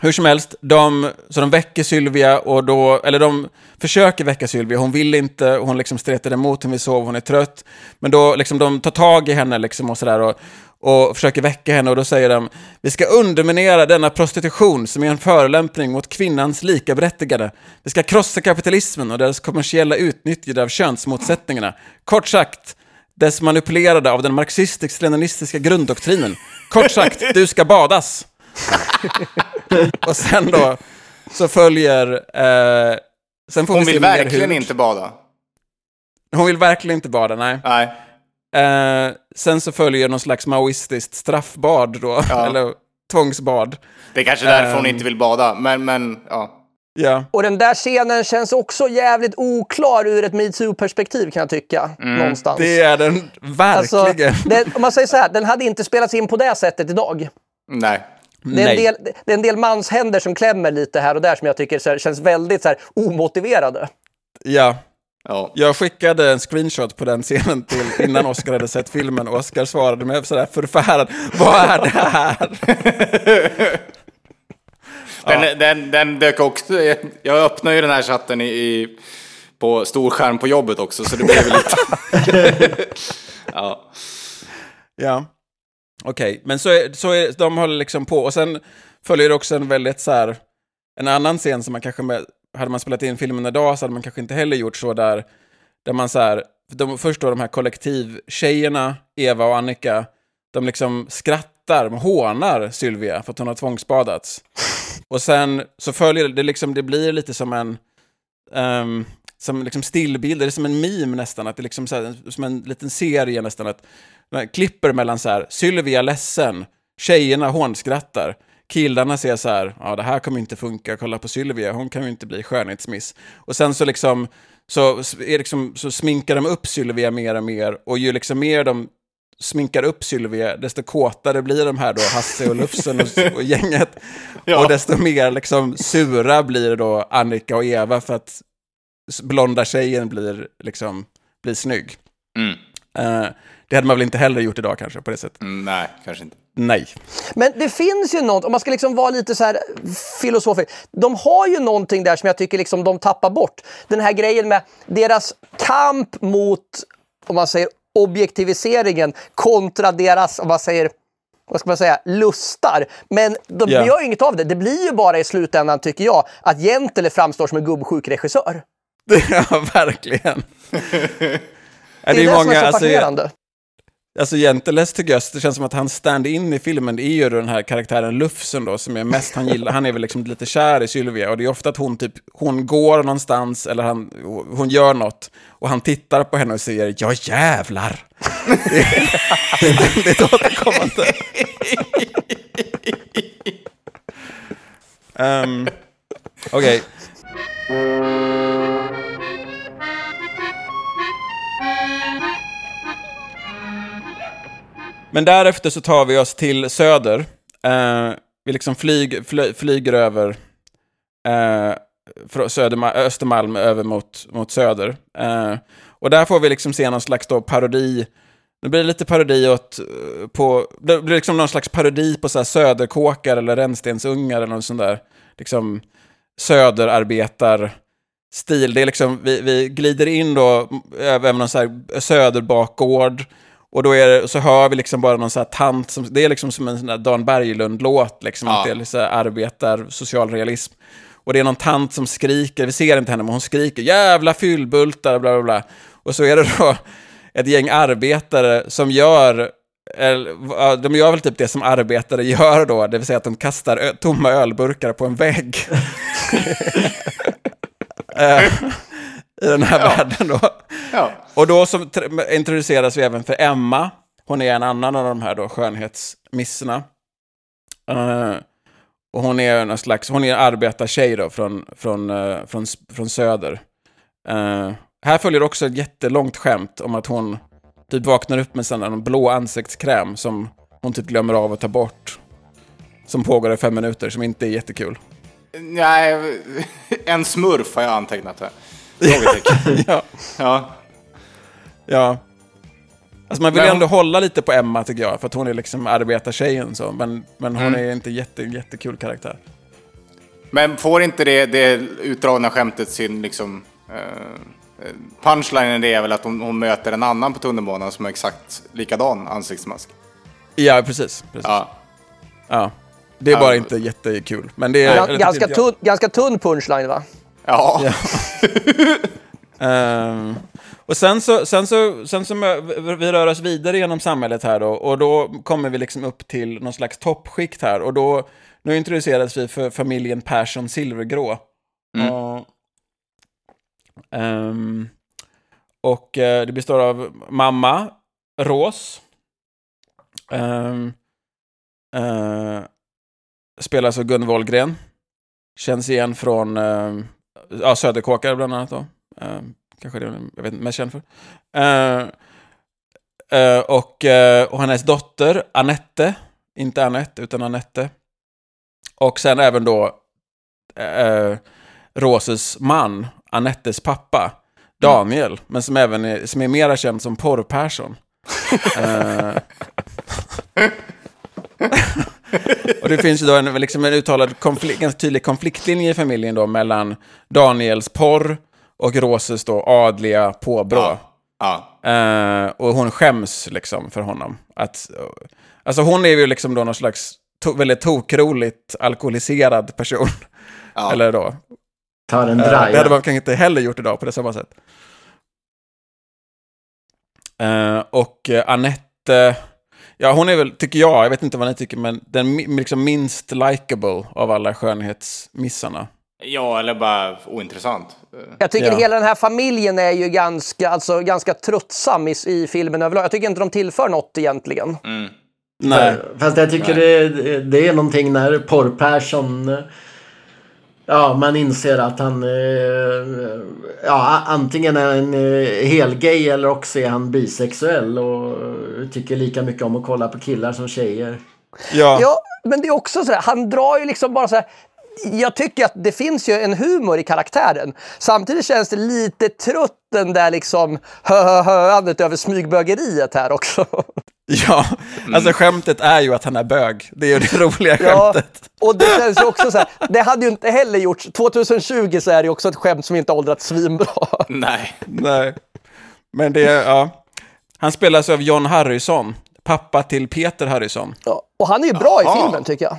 hur som helst, de, så de väcker Sylvia och då, eller de försöker väcka Sylvia, hon vill inte, hon liksom stretar emot, hon vill sova, hon är trött. Men då liksom de tar tag i henne liksom och sådär och, och försöker väcka henne och då säger de vi ska underminera denna prostitution som är en förolämpning mot kvinnans likaberättigade. Vi ska krossa kapitalismen och deras kommersiella utnyttjande av könsmotsättningarna. Kort sagt, dess manipulerade av den marxistisk-leninistiska grunddoktrinen. Kort sagt, du ska badas. och sen då så följer... Eh, sen får Hon vi vill verkligen inte bada. Hon vill verkligen inte bada, nej. Nej. Eh, sen så följer någon slags maoistiskt straffbad då, Ja. eller tvångsbad. Det är kanske därför hon Ehm. inte vill bada, men, men ja. Ja, Och den där scenen känns också jävligt oklar ur ett metoo-perspektiv kan jag tycka. Någonstans. det är den Alltså, verkligen. den, om man säger så här, den hade inte spelats in på det sättet idag. Nej. Det är, en Nej. del, det är en del manshänder som klämmer lite här och där som jag tycker så här, känns väldigt så här, omotiverade. Ja, Ja. jag skickade en screenshot på den scenen till innan Oscar hade sett filmen. Oscar svarade med sådär förfärad. Vad är det här? Den, den, den dök också, jag öppnar ju den här chatten i, i, på storskärm på jobbet också, så det blev lite... ja. Ja, okej. Men så är, så är de håller liksom på. Och sen följer det också en väldigt så här, en annan scen som man kanske, med, hade man spelat in filmen idag så hade man kanske inte heller gjort så där, där man så här, de, först då de här kollektivtjejerna, Eva och Annika, de liksom skrattar, de hånar Sylvia för att hon har tvångsbadats. Och sen så följer det liksom, det blir lite som en, Um, som liksom stillbild, det är som en meme nästan, att det är liksom så här, som en liten serie nästan, att man klipper mellan så här, Sylvia ledsen, tjejerna hånskrattar, killarna ser så här, ja det här kommer inte funka, kolla på Sylvia, hon kan ju inte bli skönhetsmiss. Och sen så liksom, så, är liksom, så sminkar de upp Sylvia mer och mer, och ju liksom mer de sminkar upp Sylvia, desto kåtare blir de här då, Hasse och Lufsen och, och gänget. Ja. Och desto mer liksom sura blir då Annika och Eva för att blonda tjejen blir liksom, blir snygg. Mm. Eh, det hade man väl inte heller gjort idag kanske på det sättet. Mm, nej, kanske inte. Nej. Men det finns ju något, om man ska liksom vara lite så här filosofisk. De har ju någonting där som jag tycker liksom de tappar bort. Den här grejen med deras kamp mot, om man säger objektiviseringen kontra deras, om man säger, vad ska man säga, lustar. Men de Ja. gör ju inget av det. Det blir ju bara i slutändan, tycker jag, att Jentele framstår som en gubbsjuk regissör. ja, verkligen. Det är det, ju som är så alltså, fascinerande alltså Genteles tycker jag, det känns som att han stand-in i filmen, det är ju den här karaktären Lufsen då, som är mest han gillar. Han är väl liksom lite kär i Sylvia och det är ofta att hon typ, hon går någonstans eller han, hon gör något och han tittar på henne och säger ja jävlar. det, är- det är ett återkommande. um, Okej. Men därefter så tar vi oss till söder. Eh, vi liksom flyg, fly, flyger över eh, från Söderma- Östermalm över mot, mot söder. Eh, och där får vi liksom se någon slags då parodi. Det blir lite parodi åt, eh, på, det blir liksom någon slags parodi på så här söderkåkar eller rännstensungar eller någon sån där, liksom söderarbetar stil. Det är liksom, vi, vi glider in då över någon så här söderbakgård och då är det, så hör vi liksom bara någon så här tant, som, det är liksom som en sån där Dan Berglund-låt, liksom, Ja. att det är här arbetar, socialrealism. Och det är någon tant som skriker, vi ser inte henne, men hon skriker jävla fyllbultar, bla bla bla. Och så är det då ett gäng arbetare som gör, de gör väl typ det som arbetare gör då, det vill säga att de kastar tomma ölburkar på en vägg. I den här världen då. Ja. Och då som tr- introduceras vi även för Emma. Hon är en annan av de här då skönhetsmisserna. Eh, och hon är någon slags, hon är en arbetartjej då från, från, eh, från, från söder. Eh, här följer också ett jättelångt skämt om att hon typ vaknar upp med här blå ansiktskräm som hon typ glömmer av att ta bort. Som pågår i fem minuter, som inte är jättekul. Nej, en smurf har jag antecknat här. Ja, ja. ja. Alltså man vill ju Men ändå hålla lite på Emma tycker jag, för att hon är liksom arbetartjejen så. Men, men hon Mm. är inte jätte, jättekul karaktär. Men får inte det, det utdragna skämtet sin liksom... Eh, punchlinen det är väl att hon, hon möter en annan på tunnelbanan som har exakt likadan ansiktsmask. Ja, precis. precis. Ja. Ja. Det är bara Ja. inte jättekul. Men det är... Eller ganska, tunn, ganska tunn punchline va? Ja. Ehm, och sen så, sen så, sen så vi rör oss vidare genom samhället här då, och då kommer vi liksom upp till någon slags toppskikt här, och då, nu introduceras vi för familjen Persson Silvergrå. Och, ehm, och eh, det består av mamma, Ros, um, spelas av Gun Wollgren, känns igen från uh, ja, Söderkåkar bland annat då. Eh, kanske det jag vet mest känd för. Eh, eh, och, eh, och hennes dotter, Anette, inte Anette, utan Anette. Och sen även då eh, Roses man, Anettes pappa, Daniel, men som även är, som är mera känd som Porr-Persson. Och det finns ju då en, liksom en uttalad konflikt, ganska tydlig konfliktlinje i familjen då mellan Daniels porr och Roses då adliga påbrå. Ja. Eh, och hon skäms liksom för honom. Att, alltså hon är ju liksom då någon slags to väldigt tokroligt alkoholiserad person. Ja. Eller då. Tar en Eh, det hade draja. man kanske inte heller gjort idag på det samma sätt. Eh, och Anette, ja hon är väl, tycker jag, jag vet inte vad ni tycker, men den liksom minst likable av alla skönhetsmissarna. ja, eller bara ointressant. Jag tycker Ja. hela den här familjen är ju ganska, alltså, ganska tröttsam i, i filmen överlag. Jag tycker inte de tillför något egentligen. Nej. Fast jag tycker det, det är någonting när Porr-Persson... Ja, man inser att han... eh, Ja, antingen är han eh, helgay eller också är han bisexuell och tycker lika mycket om att kolla på killar som tjejer. Ja. Ja, men det är också så här, han drar ju liksom bara så här. Jag tycker att det finns ju en humor i karaktären. Samtidigt känns det lite trött den där liksom hö-hö-höandet över smygbögeriet här också. Ja, alltså skämtet är ju att han är bög. Det är ju det roliga Ja, skämtet. och det känns ju också så här. Det hade ju inte heller gjorts. 2020 så är det ju också ett skämt som inte åldrats svinbra. Nej. Nej. Men det, ja. Han spelas av John Harrison, pappa till Peter Harrison. Ja, och han är ju bra Jaha. i filmen tycker jag.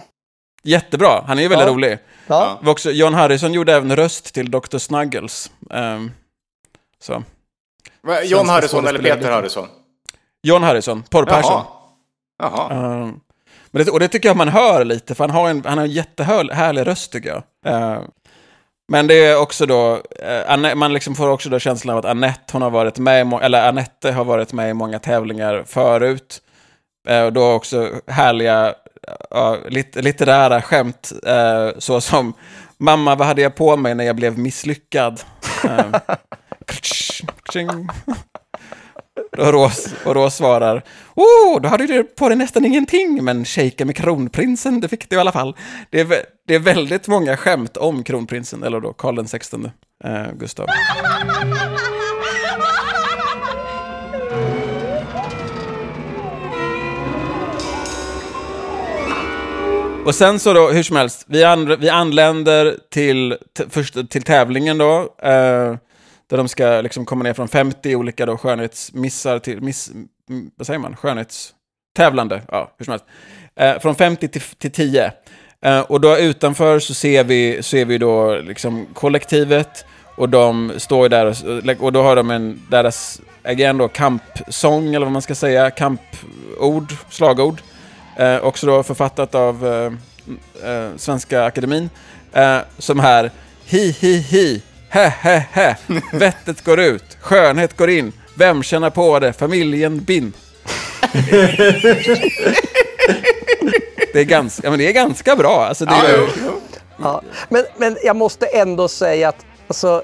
Jättebra, han är ju väldigt Ja. rolig. Ja. Också, John Harrison gjorde även röst till Dr. Snuggles. Ehm, så. John Harrison eller Peter. Harrison? John Harrison, porrperson. Jaha. Jaha. Ehm, men det, och det tycker jag man hör lite, för han har en, han har en jättehärlig röst tycker jag. Ehm, men det är också då, eh, Anne- man liksom får också då känslan av att Annette, hon har varit med eller Annette har varit med i många tävlingar förut. Eh, och då också härliga ja, lit, litterära skämt, eh, så som Mamma, vad hade jag på mig när jag blev misslyckad? Och Rose och Ros svarar, oh, då hade du på dig nästan ingenting, men shejka med kronprinsen, det fick du i alla fall. Det är, det är väldigt många skämt om kronprinsen, eller då Karl den XVI, eh, Gustav. Och sen så då, hur som helst, vi, an, vi anländer till, först, till tävlingen då. Eh, där de ska liksom komma ner från 50 olika då skönhetsmissar till, miss, vad säger man, skönhetstävlande, ja, hur som helst. Eh, från 50 till, till 10. Eh, och då utanför så ser vi, ser vi då liksom kollektivet. Och de står ju där och, och då har de en, deras, again då, kampsång eller vad man ska säga, kampord, slagord. Eh, också då författat av eh, eh, Svenska Akademin. Eh, som här, hi hi hi, he he he, vettet går ut, skönhet går in, vem tjänar på det, familjen bin. det, är ganska, ja, men det är ganska bra. Alltså, det är. Ja. Men, men jag måste ändå säga att alltså,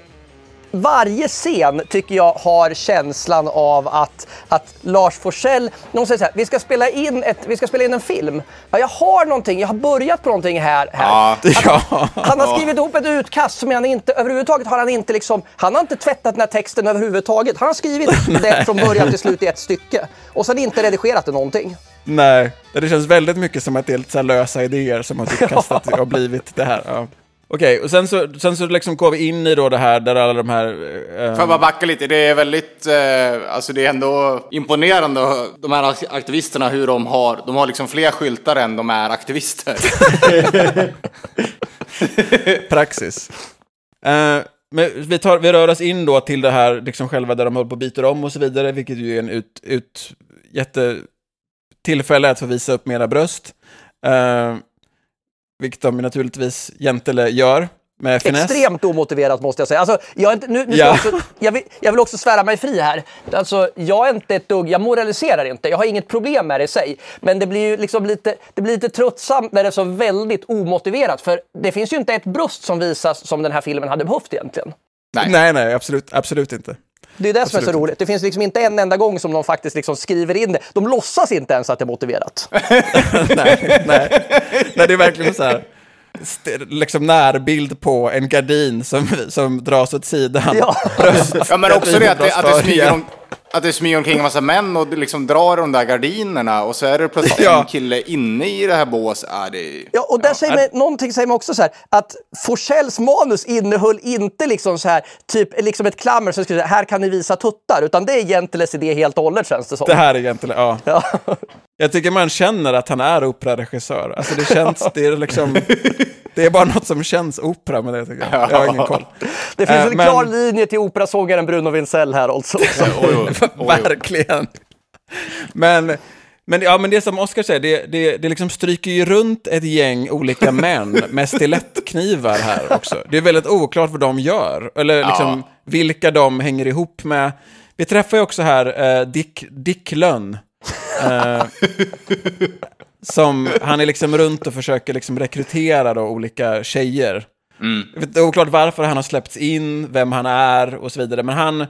varje scen tycker jag har känslan av att, att Lars Forssell, någon säger så här, vi ska spela in, ett, vi ska spela in en film. Ja, jag har någonting, jag har börjat på någonting här. här. Ja. Ja. Han har skrivit ihop ett utkast som han inte, överhuvudtaget har han inte liksom, han har inte tvättat den här texten överhuvudtaget. Han har skrivit det från början till slut i ett stycke. Och sen inte redigerat det någonting. Nej, det känns väldigt mycket som att det är lite lösa idéer som har typ kastat och blivit det här. Ja. Okej, och sen så, sen så liksom går vi in i då det här där alla de här... Eh, Får jag bara backa lite? Det är väldigt, eh, alltså det är ändå imponerande de här ak- aktivisterna hur de har, de har liksom fler skyltar än de är aktivister. praxis. Eh, men vi, tar, vi rör oss in då till det här, liksom själva där de håller på och byter om och så vidare, vilket ju är en ut, ut jätte tillfälle att få visa upp mera bröst. Eh, vilket de naturligtvis Jentele gör med finess. Extremt omotiverat måste jag säga. Alltså, jag, är inte, nu, nu Ja. jag, också, jag, vill, jag vill också svära mig fri här. Alltså, jag är inte ett dugg, jag moraliserar inte, jag har inget problem med det i sig. Men det blir ju liksom lite, det blir lite tröttsamt när det är så väldigt omotiverat. För det finns ju inte ett bröst som visas som den här filmen hade behövt egentligen. Nej. Nej, nej, absolut, absolut inte. Det är det som är så Absolut. roligt. Det finns liksom inte en enda gång som de faktiskt liksom skriver in det. De låtsas inte ens att det är motiverat. nej, nej. Nej, det är verkligen så här. st- Liksom närbild på en gardin som, som dras åt sidan. Ja. Ja men också det att det, att det, smyger, om, att det smyger omkring en massa män och liksom drar de där gardinerna och så är det plötsligt Ja. en kille inne i det här båset. Ja, det. Ja, och där säger man, någonting säger man också så här, att Forsells manus innehöll inte liksom så här, typ liksom ett klammer som skulle säga här kan ni visa tuttar, utan det är Genteles idé helt och hållet känns det som. Det här är egentligen, ja. Ja. Jag tycker man känner att han är operaregissör. Alltså det känns, det är liksom, det är bara något som känns opera med det tycker jag. Jag har ingen koll. Det finns Eh, en men- klar linje till operasångaren Bruno Wintzell här alltså. Verkligen. Men, men, ja, men det som Oskar säger, det, det, det liksom stryker ju runt ett gäng olika män med stilettknivar här också. Det är väldigt oklart vad de gör, eller liksom vilka de hänger ihop med. Vi träffar ju också här eh, Dick, Dick Lönn. Eh, som, han är liksom runt och försöker liksom rekrytera då olika tjejer. Vet, Det är oklart varför han har släppts in, vem han är och så vidare. Men han,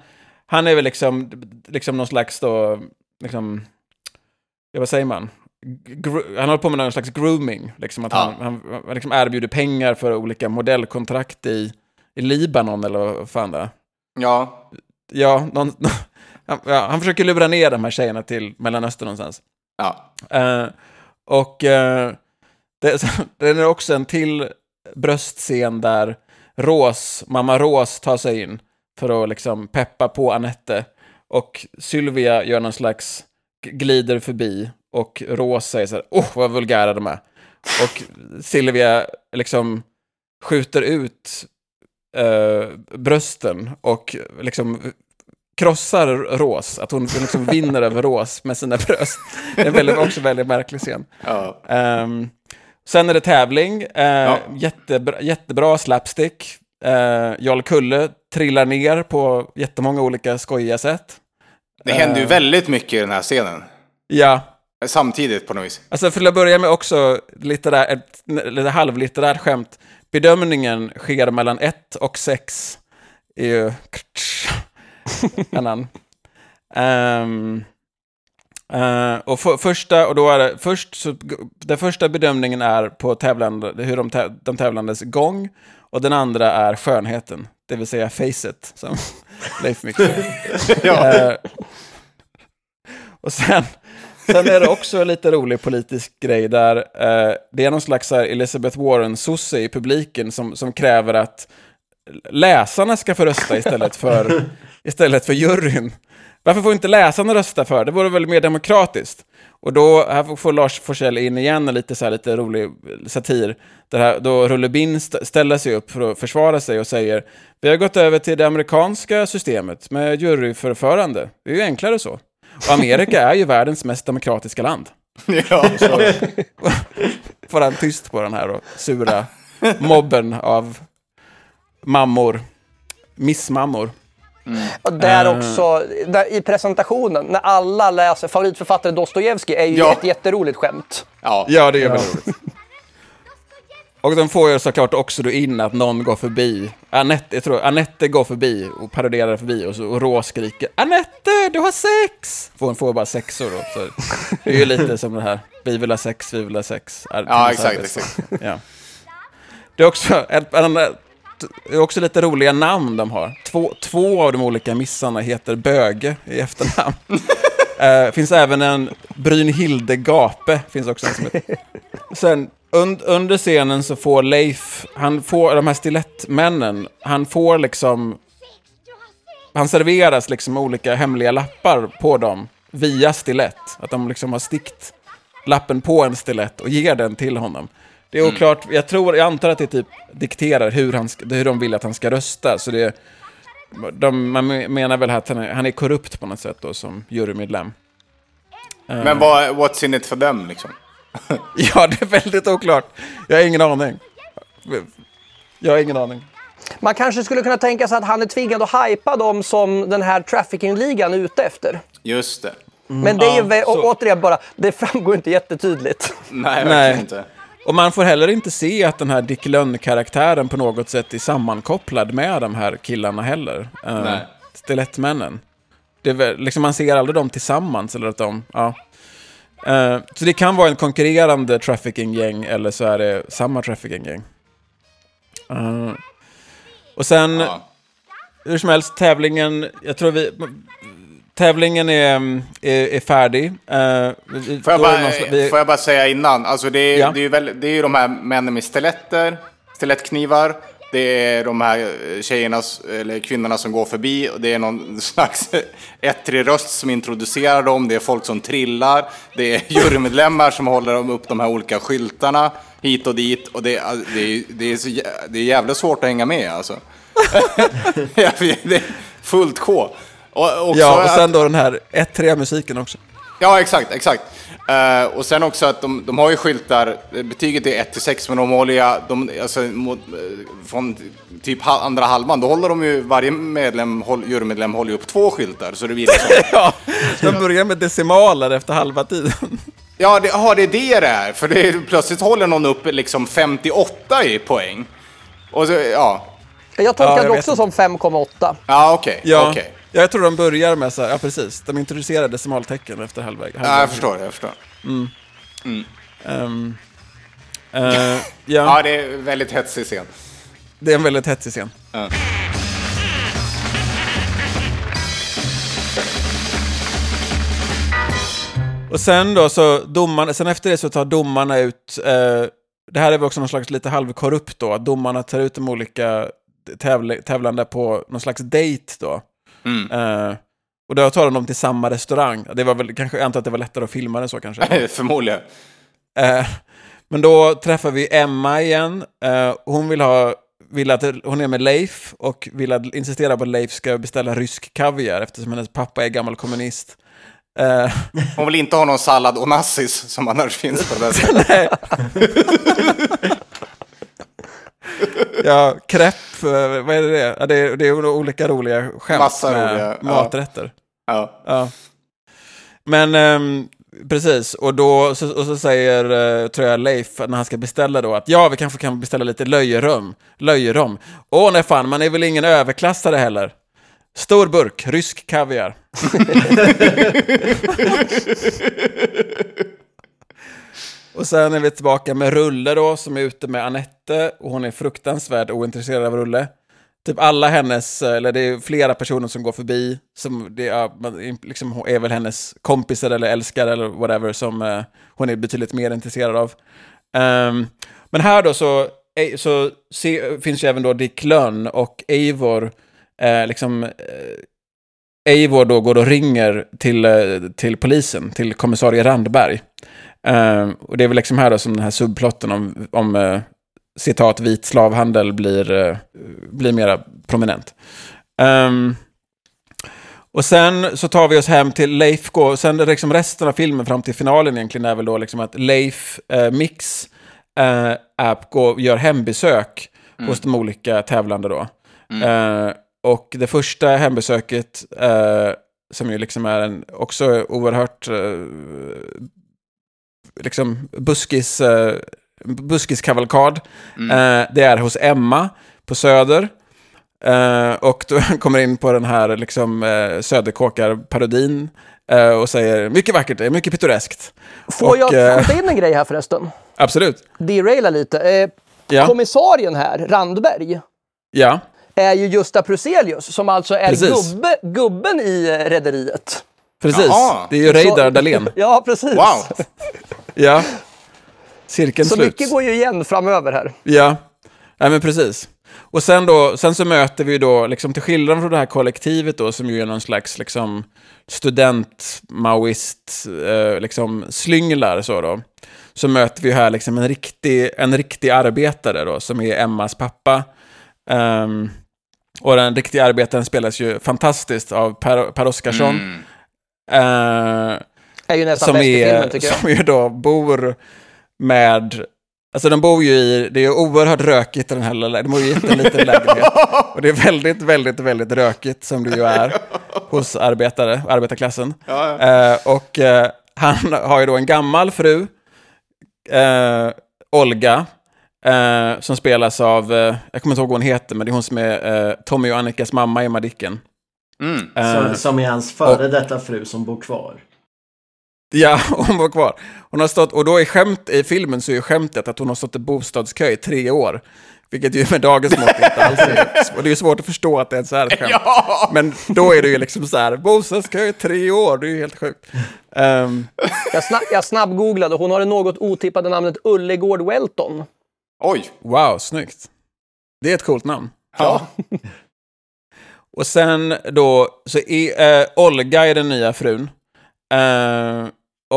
han är väl liksom, liksom någon slags då, liksom, ja, vad säger man? Han håller på med någon slags grooming. Liksom, att Ja. han, han, liksom erbjuder pengar för olika modellkontrakt i, i Libanon eller vad fan det är. Ja, Ja, någon, han, ja, han försöker lura ner de här tjejerna till Mellanöstern någonstans. ja. Eh, och eh, det, det är också en till bröstscen där Ros, mamma Ros tar sig in för att liksom peppa på Anette. Och Sylvia gör någon slags glider förbi och Ros säger så här, åh vad vulgära de är. Och Sylvia liksom skjuter ut eh, brösten och liksom krossar Ros, att hon liksom vinner över Ros med sina bröst. Det är väldigt, också väldigt märklig scen. ja. Ehm, sen är det tävling, uh, jättebra, jättebra slapstick. Uh, Jarl Kulle trillar ner på jättemånga olika skojiga sätt. Det händer Eh. ju väldigt mycket i den här scenen. Ja, Samtidigt på något vis. alltså för att börja med också litterär, ett lite halvlitterärt skämt. Bedömningen sker mellan 1 och 6. är ju annan. Ehm, eh, och för, första, och då är det, först så, den första bedömningen är på tävlande, hur de, de tävlandes gång, och den andra är skönheten, det vill säga facet, som Leif Mikk säger. Eh, och sen, sen är det också en lite rolig politisk grej där eh, det är någon slags här Elizabeth Warren-sosse i publiken som, som kräver att läsarna ska få rösta istället för, istället för juryn. Varför får inte läsarna rösta för? Det vore väl mer demokratiskt? Och då, här får Lars Forssell in igen en lite, så här, lite rolig satir. Där här, då Rulle Bin st- ställer sig upp för att försvara sig och säger Vi har gått över till det amerikanska systemet med juryförförande. Det är ju enklare så. Och Amerika är ju världens mest demokratiska land. Ja. Så får han tyst på den här och sura mobben av mammor. Missmammor. Och där Eh. också, där, i presentationen, när alla läser favoritförfattare Dostojevskij är ju Ja. ett jätteroligt skämt. ja. Ja, det är väldigt roligt. Och de får ju såklart också då in att någon går förbi. Anette, jag tror, Anette går förbi och paraderar förbi och, så, och Rå skriker Anette, du har sex! För hon får bara sexor då. Så det är ju lite som det här, vi vill ha sex, vi vill ha sex. Ja, exakt, exakt. Ja. Det är också, ett, en, det är också lite roliga namn de har. Två, två av de olika missarna heter Böge i efternamn. uh, finns även en Brynhilde Gape, finns också en som heter. Sen und, under scenen så får Leif, han får de här stilettmännen, han får liksom, han serveras liksom olika hemliga lappar på dem via stilett. Att de liksom har stickt lappen på en stilett och ger den till honom. Det är oklart, jag tror, jag antar att det typ dikterar hur, han, hur de vill att han ska rösta. Så det, de, man menar väl att han är, han är korrupt på något sätt då som jurymedlem. Men vad, what's in it for them liksom? Ja, det är väldigt oklart. Jag har ingen aning. Jag har ingen aning. Man kanske skulle kunna tänka sig att han är tvingad att hypa dem som den här trafficking-ligan är ute efter. Just det. Men det är ju, Ja, så- å- återigen bara, det framgår inte jättetydligt. Nej, verkligen Nej. inte. Och man får heller inte se att den här Dick Lönn-karaktären på något sätt är sammankopplad med de här killarna heller. Uh, Nej. Stilettmännen. Det liksom man ser aldrig dem tillsammans. Eller att de, ja. Eh, så det kan vara en konkurrerande trafficking-gäng eller så är det samma trafficking-gäng. Eh, och sen, Ja. hur som helst, tävlingen, jag tror vi... Tävlingen är, är, är färdig. Vi- Får jag, bara, någon vi- får jag bara säga innan, alltså det är, Ja. det är väl, det är ju de här männen med stiletter, stilettknivar, det är de här eh, tjejerna, eller kvinnorna som går förbi, och det är någon slags ettrig röst som introducerar dem, det är folk som trillar, det är jurymedlemmar som håller dem upp de här olika skyltarna hit och dit, och det, det, är, det, är, så, det är jävligt svårt att hänga med alltså. Det är fullt K. Och, också Ja, och att- sen då den här ettriga musiken också. Ja, exakt, exakt. Eh, och sen också att de, de har ju skyltar, eh, betyget är 1 till 6, men de håller ju, de, alltså, mot, eh, från typ ha- andra halvan, då håller de ju, varje medlem, håll, jurymedlem håller ju upp två skyltar, så det blir liksom, Ja, de börjar med decimaler efter halva tiden. ja, det, aha, det är det det är, för det är, plötsligt håller någon upp liksom 58 i poäng. Och så, ja, Jag tolkar Ja, jag också inte. som 5,8. ja okej, Ja, okej. Jag tror de börjar med så här, ja precis, de introducerar decimaltecken efter halvväg. Ja, jag förstår, jag förstår. Um, eh, ja, Ja, det är väldigt hetsig scen. det är en väldigt hetsig scen. Ja. Och sen då så, domarna, sen efter det så tar domarna ut, eh, det här är väl också någon slags lite halvkorrupt då, domarna tar ut de olika tävl tävlande på någon slags date då. Eh, och då tar de dem till samma restaurang. Det var väl, kanske, jag antar att det var lättare att filma det så kanske. Förmodligen. Eh, men då träffar vi Emma igen. Eh, hon vill ha, vill att hon är med Leif och vill att, insisterar på att Leif ska beställa rysk kaviar eftersom hennes pappa är gammal kommunist. Eh, Hon vill inte ha någon sallad onassis som annars finns på det där. nej. ja, krepp, eh, vad är det? Ja, det, är, det är olika roliga skämt Massa med roliga, maträtter. Ja. Ja. Men ehm, precis, och då så, och så säger, eh, tror jag, Leif när han ska beställa då att ja, vi kanske kan beställa lite löjerum. Löjerom. Åh nej fan, man är väl ingen överklassare heller. Stor burk, rysk kaviar. och sen är vi tillbaka med Rulle då, som är ute med Anette. Och hon är fruktansvärt ointresserad av Rulle. Typ alla hennes, eller det är flera personer som går förbi, som det är, liksom, är väl hennes kompisar eller älskare eller whatever som eh, hon är betydligt mer intresserad av. Um, men här då så, eh, så se, finns ju även då Dick Lönn och Eivor, eh, liksom, eh, Eivor då går och ringer till, eh, till polisen, till kommissarie Randberg. Ehm, och det är väl liksom här då som den här subplotten om, om eh, citat vit slavhandel blir, eh, blir mera prominent. Ehm, och sen så tar vi oss hem till Leif går, sen liksom resten av filmen fram till finalen egentligen är väl då liksom att Leif eh, Mix app går, gör hembesök hos de olika tävlande då. Eh, och det första hembesöket, som ju liksom är en också oerhört eh, liksom buskis eh, buskiskavalkad. Eh, det är hos Emma på Söder. Eh, och då kommer in på den här liksom, eh, Söderkåkar-parodin eh, och säger mycket vackert, det är mycket pittoreskt. Får Och, jag eh, skjuta in en grej här förresten? Absolut. Deraila lite. Eh, Ja. Kommissarien här, Randberg, Ja, är ju Gösta Pruselius som alltså är gubbe, gubben i eh, rederiet. precis. Jaha. Det är ju Reidar Dahlén. Ja, precis. Wow! Ja. Cirkeln Så slut. mycket går ju igen framöver här. Ja, ja men precis. Och sen då, sen så möter vi då, liksom till skillnad från det här kollektivet då, som ju är någon slags liksom student-maoist, eh, liksom slynglar så då. Så möter vi här liksom en riktig, en riktig arbetare då, som är Emmas pappa. Ehm, och den riktiga arbetaren spelas ju fantastiskt av Per, per Oscarsson. Eh, Är ju nästan som, bäst i filmen är, tycker jag. som ju då bor med... Alltså de bor ju i, det är oerhört rökigt i den här lilla, de bor ju i en jätteliten lägenhet. Och det är väldigt, väldigt, väldigt rökigt som det ju är hos arbetare, arbetarklassen. Eh, och eh, han har ju då en gammal fru, eh, Olga, eh, som spelas av, eh, jag kommer inte ihåg vad hon heter, men det är hon som är eh, Tommy och Annikas mamma i Madicken. Mm. Eh, Som, som är hans före detta fru som bor kvar. Ja, hon var kvar. Hon har stått, och då i, skämt, i filmen så är ju skämtet att hon har stått i bostadskö i tre år. Vilket ju med dagens mått inte alls är. Och det är ju svårt att förstå att det ens är ett skämt. Men då är det ju liksom så här, bostadskö i tre år, det är ju helt sjukt. Ehm, Jag, snabb, jag snabbgooglade. Hon har det något otippade namnet Ullegård Welton. Oj! wow, snyggt. Det är ett coolt namn. Ja. Och sen då, så är, eh, Olga är den nya frun. Eh,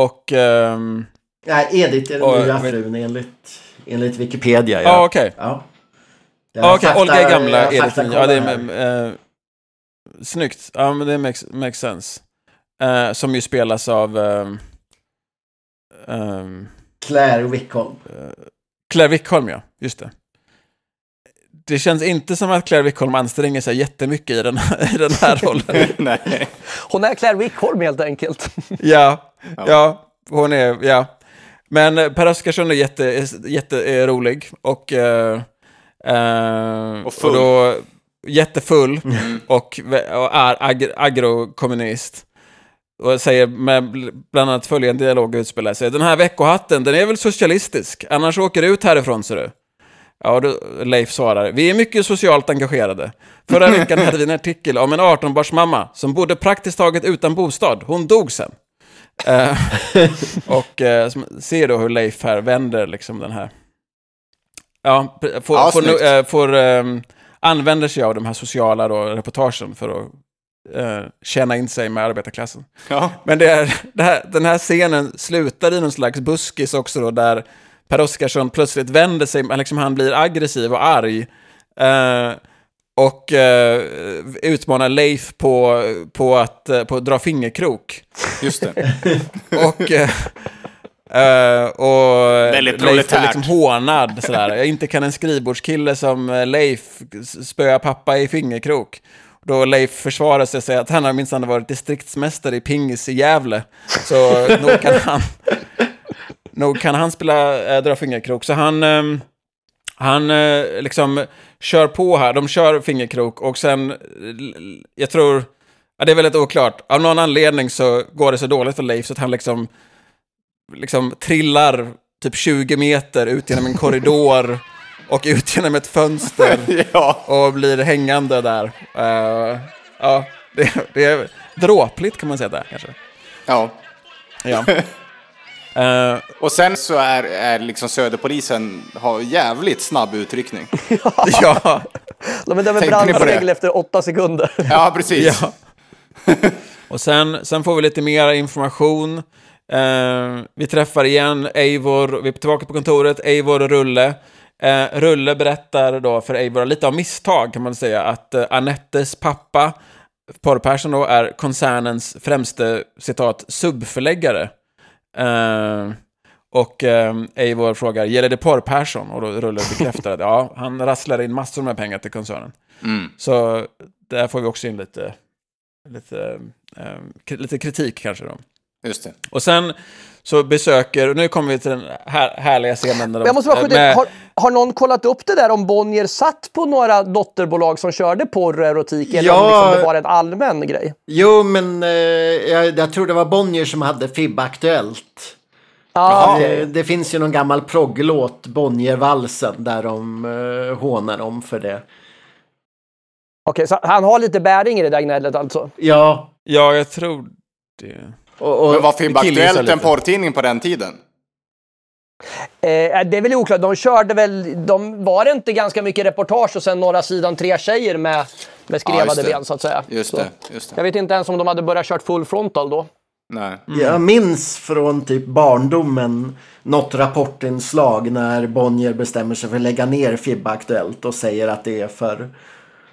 och... ehm, Nej, Edith är den Och- nya frun enligt, enligt Wikipedia. Ja, okej. Ja. Det är Ja, okej, fakta- Olga är gamla, Edith fakta är Ja, det är... Eh, snyggt. Ja, men det makes, makes sense. Eh, som ju spelas av... ehm, ehm, Claire Wickholm. Claire Wickholm, ja. Just det. Det känns inte som att Claire Wickholm anstränger sig jättemycket i den, här- i den här rollen. Nej. Hon är Claire Wickholm helt enkelt. ja, ja, hon är... Ja. Men eh, Per Oscarsson är jätte, jätterolig och... eh, eh, Och full. då, jättefull och, vä- och är ag, agrokommunist. Och säger med bl- bland annat följande dialog utspelar sig. Den här veckohatten, den är väl socialistisk? Annars åker du ut härifrån, ser du. Ja, då, Leif svarar. Vi är mycket socialt engagerade. Förra veckan hade vi en artikel om en 18-barsmamma som bodde praktiskt taget utan bostad. Hon dog sen. Eh, och eh, som- ser då hur Leif här vänder liksom den här... Ja, får, Ja, får, eh, får ehm, använder sig av de här sociala då, reportagen för att eh, tjäna in sig med arbetarklassen. Ja. Men det är, det här, den här scenen slutar i någon slags buskis också då, där Per Oscarsson plötsligt vänder sig, liksom han blir aggressiv och arg. Eh, och eh, utmanar Leif på, på, att, eh, på att dra fingerkrok. Just det. Och, eh, eh, och Väldigt Leif är proletärt. liksom hånad sådär. Jag inte kan en skrivbordskille som eh, Leif spöa pappa i fingerkrok. Då Leif försvarar sig och säger att han har minsann varit distriktsmästare i pingis i Gävle. Så nog kan han, nog kan han spela, äh, dra fingerkrok. Så han, ehm, han eh, liksom kör på här. De kör fingerkrok och sen, eh, jag tror, ja, det är väldigt oklart. Av någon anledning så går det så dåligt för Leif så att han liksom, liksom trillar typ 20 meter ut genom en korridor och ut genom ett fönster Ja. och blir hängande där. Eh, ja, det, det är dråpligt kan man säga där kanske. ja. Ja. Eh, Och sen så är, är liksom Söderpolisen har jävligt snabb utryckning. ja, De är där med brandregel efter åtta sekunder. Ja, precis. ja. Och sen, sen får vi lite mer information. Eh, vi träffar igen Eivor, vi är tillbaka på kontoret, Eivor och Rulle. Eh, Rulle berättar då för Eivor, lite av misstag kan man säga, att eh, Anettes pappa, Porr Persson då, är koncernens främste, citat, subförläggare. Eh, och eh, Eivor frågar, gäller det Porr Persson? Och då Rulle bekräftar att ja, han rasslar in massor med pengar till koncernen. Mm. Så där får vi också in lite, lite, eh, lite kritik kanske då. Just det. Och sen så besöker, och nu kommer vi till den här, härliga scenen. Där de, Jag måste bara skjuta med- har, har någon kollat upp det där om Bonnier satt på några dotterbolag som körde porr och erotik? Eller om liksom det var en allmän grej? Jo, men eh, jag, jag tror det var Bonnier som hade FIB Aktuellt. Ja, Det, det finns ju någon gammal progglåt, Bonniervalsen, där de eh, hånar dem för det. Okej, så han har lite bäring i det där gnället alltså? Ja, Ja, jag tror det. Och, och Men var killgissar Aktuellt en porrtidning på den tiden? Eh, det är väl oklart. De körde väl... De, var det inte ganska mycket reportage och sen några sidan tre tjejer med, med Ja, skrevade det. ben så att säga? Just Så. det. Just Jag det. vet inte ens om de hade börjat kört full frontal då. Nej. jag minns från typ barndomen något rapportinslag när Bonnier bestämmer sig för att lägga ner FIB Aktuellt och säger att det är för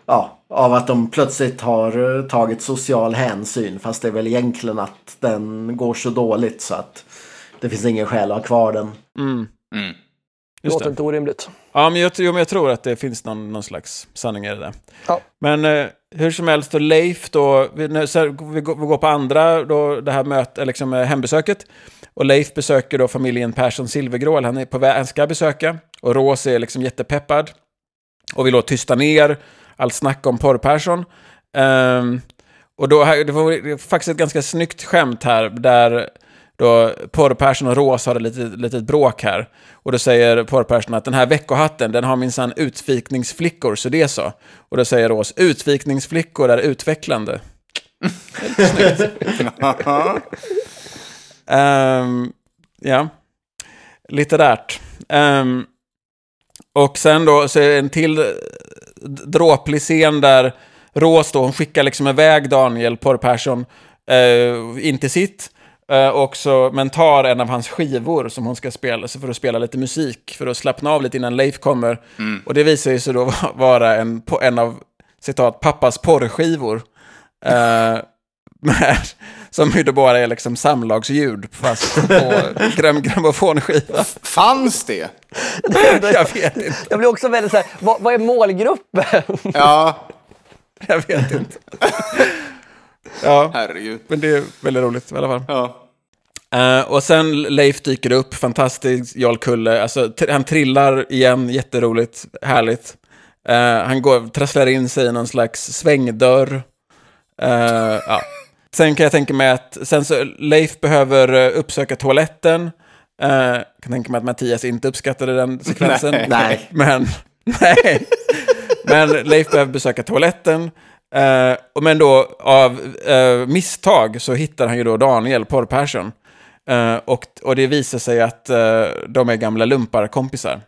Ja, av att de plötsligt har eh, tagit social hänsyn fast det är väl egentligen att den går så dåligt så att det finns ingen skäl att ha kvar den. Det Just låter det. inte orimligt. Ja, men jag, jo, men jag tror att det finns någon, någon slags sanning i det där. Ja. Men eh, hur som helst, då Leif då, vi, nu, så här, vi, går, vi går på andra, då, det här mötet, liksom eh, hembesöket. Och Leif besöker då familjen Persson Silvergrål, han är på väg, han ska besöka. Och Rås är liksom jättepeppad. Och vill då tysta ner allt snack om porr-Persson. Ehm, och då, det var faktiskt ett ganska snyggt skämt här, där då Porr-Persson och Rås har ett litet, litet bråk här. Och då säger Porr-Persson att den här veckohatten, den har minsann utvikningsflickor, så det är så. Och då säger Rås, utvikningsflickor är utvecklande. Ehm, ja, litterärt. Um, och sen då så är det en till dråplig scen där Rås då, hon skickar liksom iväg Daniel Porr-Persson eh, in till sitt. Eh, och så, men tar en av hans skivor som hon ska spela, för att spela lite musik, för att slappna av lite innan Leif kommer. Och det visar sig då vara en, en av, citat, pappas porrskivor. Eh, med, som ju då bara är liksom samlagsljud, fast på gram, grammofonskiva. Fanns det? Jag vet inte. Jag blir också väldigt så här, vad, vad är målgruppen? Ja, Jag vet inte. Ja, herregud. men det är väldigt roligt i alla fall. Ja. Eh, och sen Leif dyker upp, fantastisk, Jarl Kulle. Alltså, han trillar igen, jätteroligt, härligt. Eh, han går, trasslar in sig i någon slags svängdörr. Eh, ja. Sen kan jag tänka mig att sen så, Leif behöver eh, uppsöka toaletten. Eh, jag kan tänka mig att Mattias inte uppskattade den sekvensen. Nej. Men, nej. Men Leif behöver besöka toaletten. Eh, och men då av eh, misstag så hittar han ju då Daniel Porr-Persson. Eh, och, och det visar sig att eh, de är gamla lumparkompisar.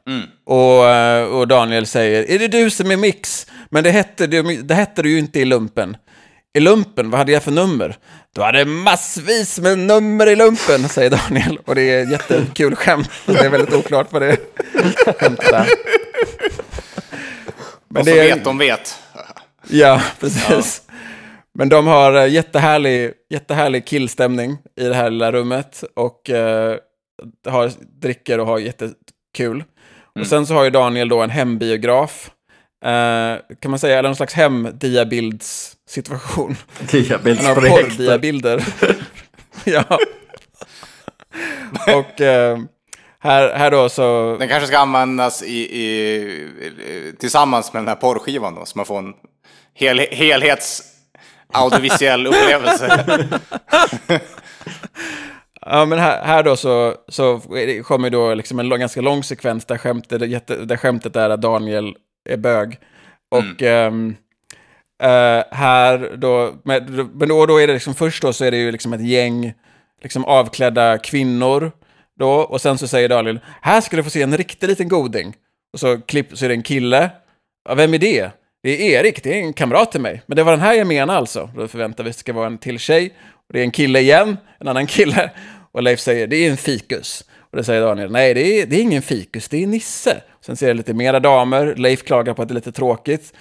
Och, eh, och Daniel säger, är det du som är Mix? Men det hette, du- det hette du ju inte i lumpen. I lumpen, vad hade jag för nummer? Du hade massvis med nummer i lumpen, säger Daniel. Och det är ett jättekul skämt. Det är väldigt oklart vad det är. Men Och så det är- vet de vet. Ja, precis. Men de har eh, jättehärlig, jättehärlig killstämning i det här lilla rummet och eh, har, dricker och har jättekul. Och sen så har ju Daniel då en hembiograf, eh, kan man säga, eller någon slags hemdiabildssituation. Han har Diabetesprojektet. porrdiabilder. ja. och eh, här, här då så... Den kanske ska användas i, i, tillsammans med den här porrskivan då, så man får en hel, helhets audiovisuell upplevelse. Ja, men här, här då så, så kommer då liksom en lång, ganska lång sekvens där skämtet, där skämtet är att Daniel är bög. Och ehm, Uh, här då, med, men då, då är det liksom först då så är det ju liksom ett gäng liksom avklädda kvinnor då, och sen så säger Daniel, här ska du få se en riktig liten goding. Och så, klipp, så är det en kille, ja, vem är det? Det är Erik, det är en kamrat till mig. Men det var den här jag menar alltså. Då förväntar vi att det ska vara en till tjej. Och det är en kille igen, en annan kille. Och Leif säger, det är en fikus. Och då säger Daniel, nej det är, det är ingen fikus, det är Nisse. Sen ser jag lite mera damer, Leif klagar på att det är lite tråkigt.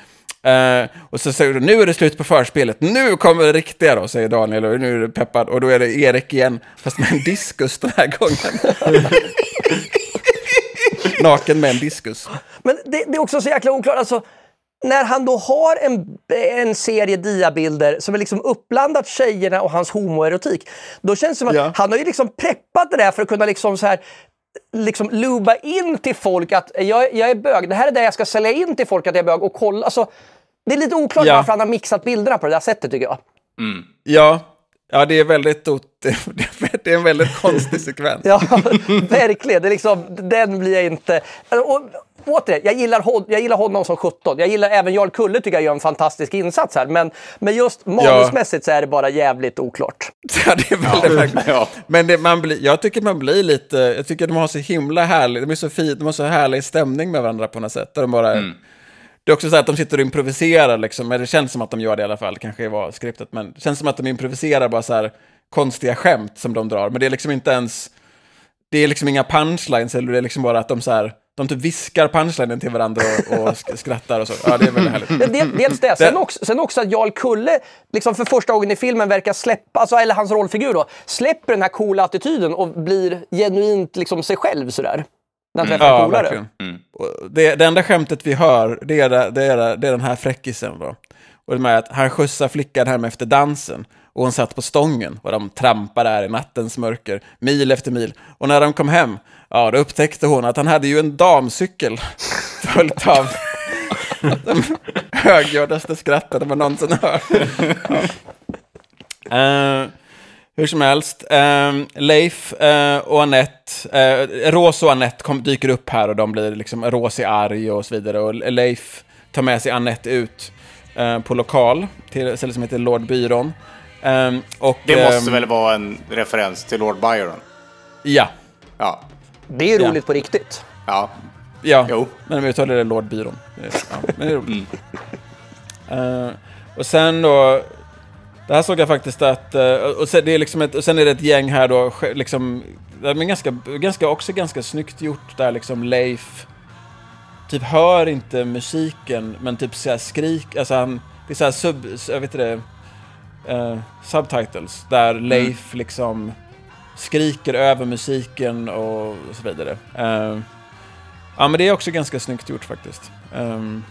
Eh, och så säger du, nu är det slut på förspelet, nu kommer det riktiga då, säger Daniel. Och nu är det peppad, och då är det Erik igen, fast med en diskus den här gången. Naken med en diskus. Men det, det är också så jäkla oklart. Alltså, när han då har en, en serie diabilder som är liksom uppblandat tjejerna och hans homoerotik, då känns det som att Ja. han har ju liksom preppat det där för att kunna liksom så här liksom luba in till folk att jag, jag är bög. Det här är det jag ska sälja in till folk att jag är bög och kolla. Alltså, det är lite oklart Ja. varför han har mixat bilderna på det där sättet tycker jag. Ja, ja det är väldigt... ot- Det är en väldigt konstig sekvens. Ja, verkligen. Det är liksom, den blir jag inte... Och, återigen, jag gillar, hon, jag gillar honom som 17. Jag gillar även Jarl Kulle tycker jag gör en fantastisk insats här. Men, men just manusmässigt så är det bara jävligt oklart. Ja, det är väldigt verkligen. ja. Men det, man blir, jag tycker man blir lite, jag tycker de har så himla härlig, de är så fint, de har så härlig stämning med varandra på något sätt. Där de bara, Det är också så att de sitter och improviserar, liksom, men det känns som att de gör det i alla fall, kanske var skriptet, men det känns som att de improviserar bara så här konstiga skämt som de drar, men det är liksom inte ens, det är liksom inga punchlines, eller det är liksom bara att de så här, de typ viskar punchlinen till varandra och, och sk- skrattar och så. Ja, det är väldigt härligt. Del- Dels det. Sen också, sen också att Jarl Kulle, liksom för första gången i filmen, verkar släppa, alltså, eller hans rollfigur då, släpper den här coola attityden och blir genuint liksom sig själv sådär. När han träffar Ja, polare. verkligen. Och Det, det enda skämtet vi hör, det är, det, det är, det är den här fräckisen. Då. Och det med att han skjutsar flickan hem efter dansen. Och hon satt på stången och de trampade där i nattens mörker, mil efter mil. Och när de kom hem, ja då upptäckte hon att han hade ju en damcykel följt av de högljuddaste skratten man någonsin hört. Ja. Eh, hur som helst, eh, Leif eh, och Annette, eh, Rose och Annette kom, dyker upp här och de blir liksom, Rose är arg och så vidare. Och Leif tar med sig Annette ut eh, på lokal till ett ställe som heter Lord Byron. Eh, och, Det måste ehm, väl vara en referens till Lord Byron? Ja, Ja. Det är Ja. roligt på riktigt. Ja. ja. Jo. men vi uttalar det Lord Byron. Ja, men det är roligt. Eh, och sen då, det här såg jag faktiskt att, eh, och sen, det är liksom ett, och sen är det ett gäng här då, liksom, är ganska, ganska, också ganska snyggt gjort där liksom Leif, typ hör inte musiken, men typ så här skrik, alltså han, det är så här sub, jag vet inte det, eh, subtitles, där Leif liksom skriker över musiken och så vidare. Eh, ja, men det är också ganska snyggt gjort faktiskt. Ehm,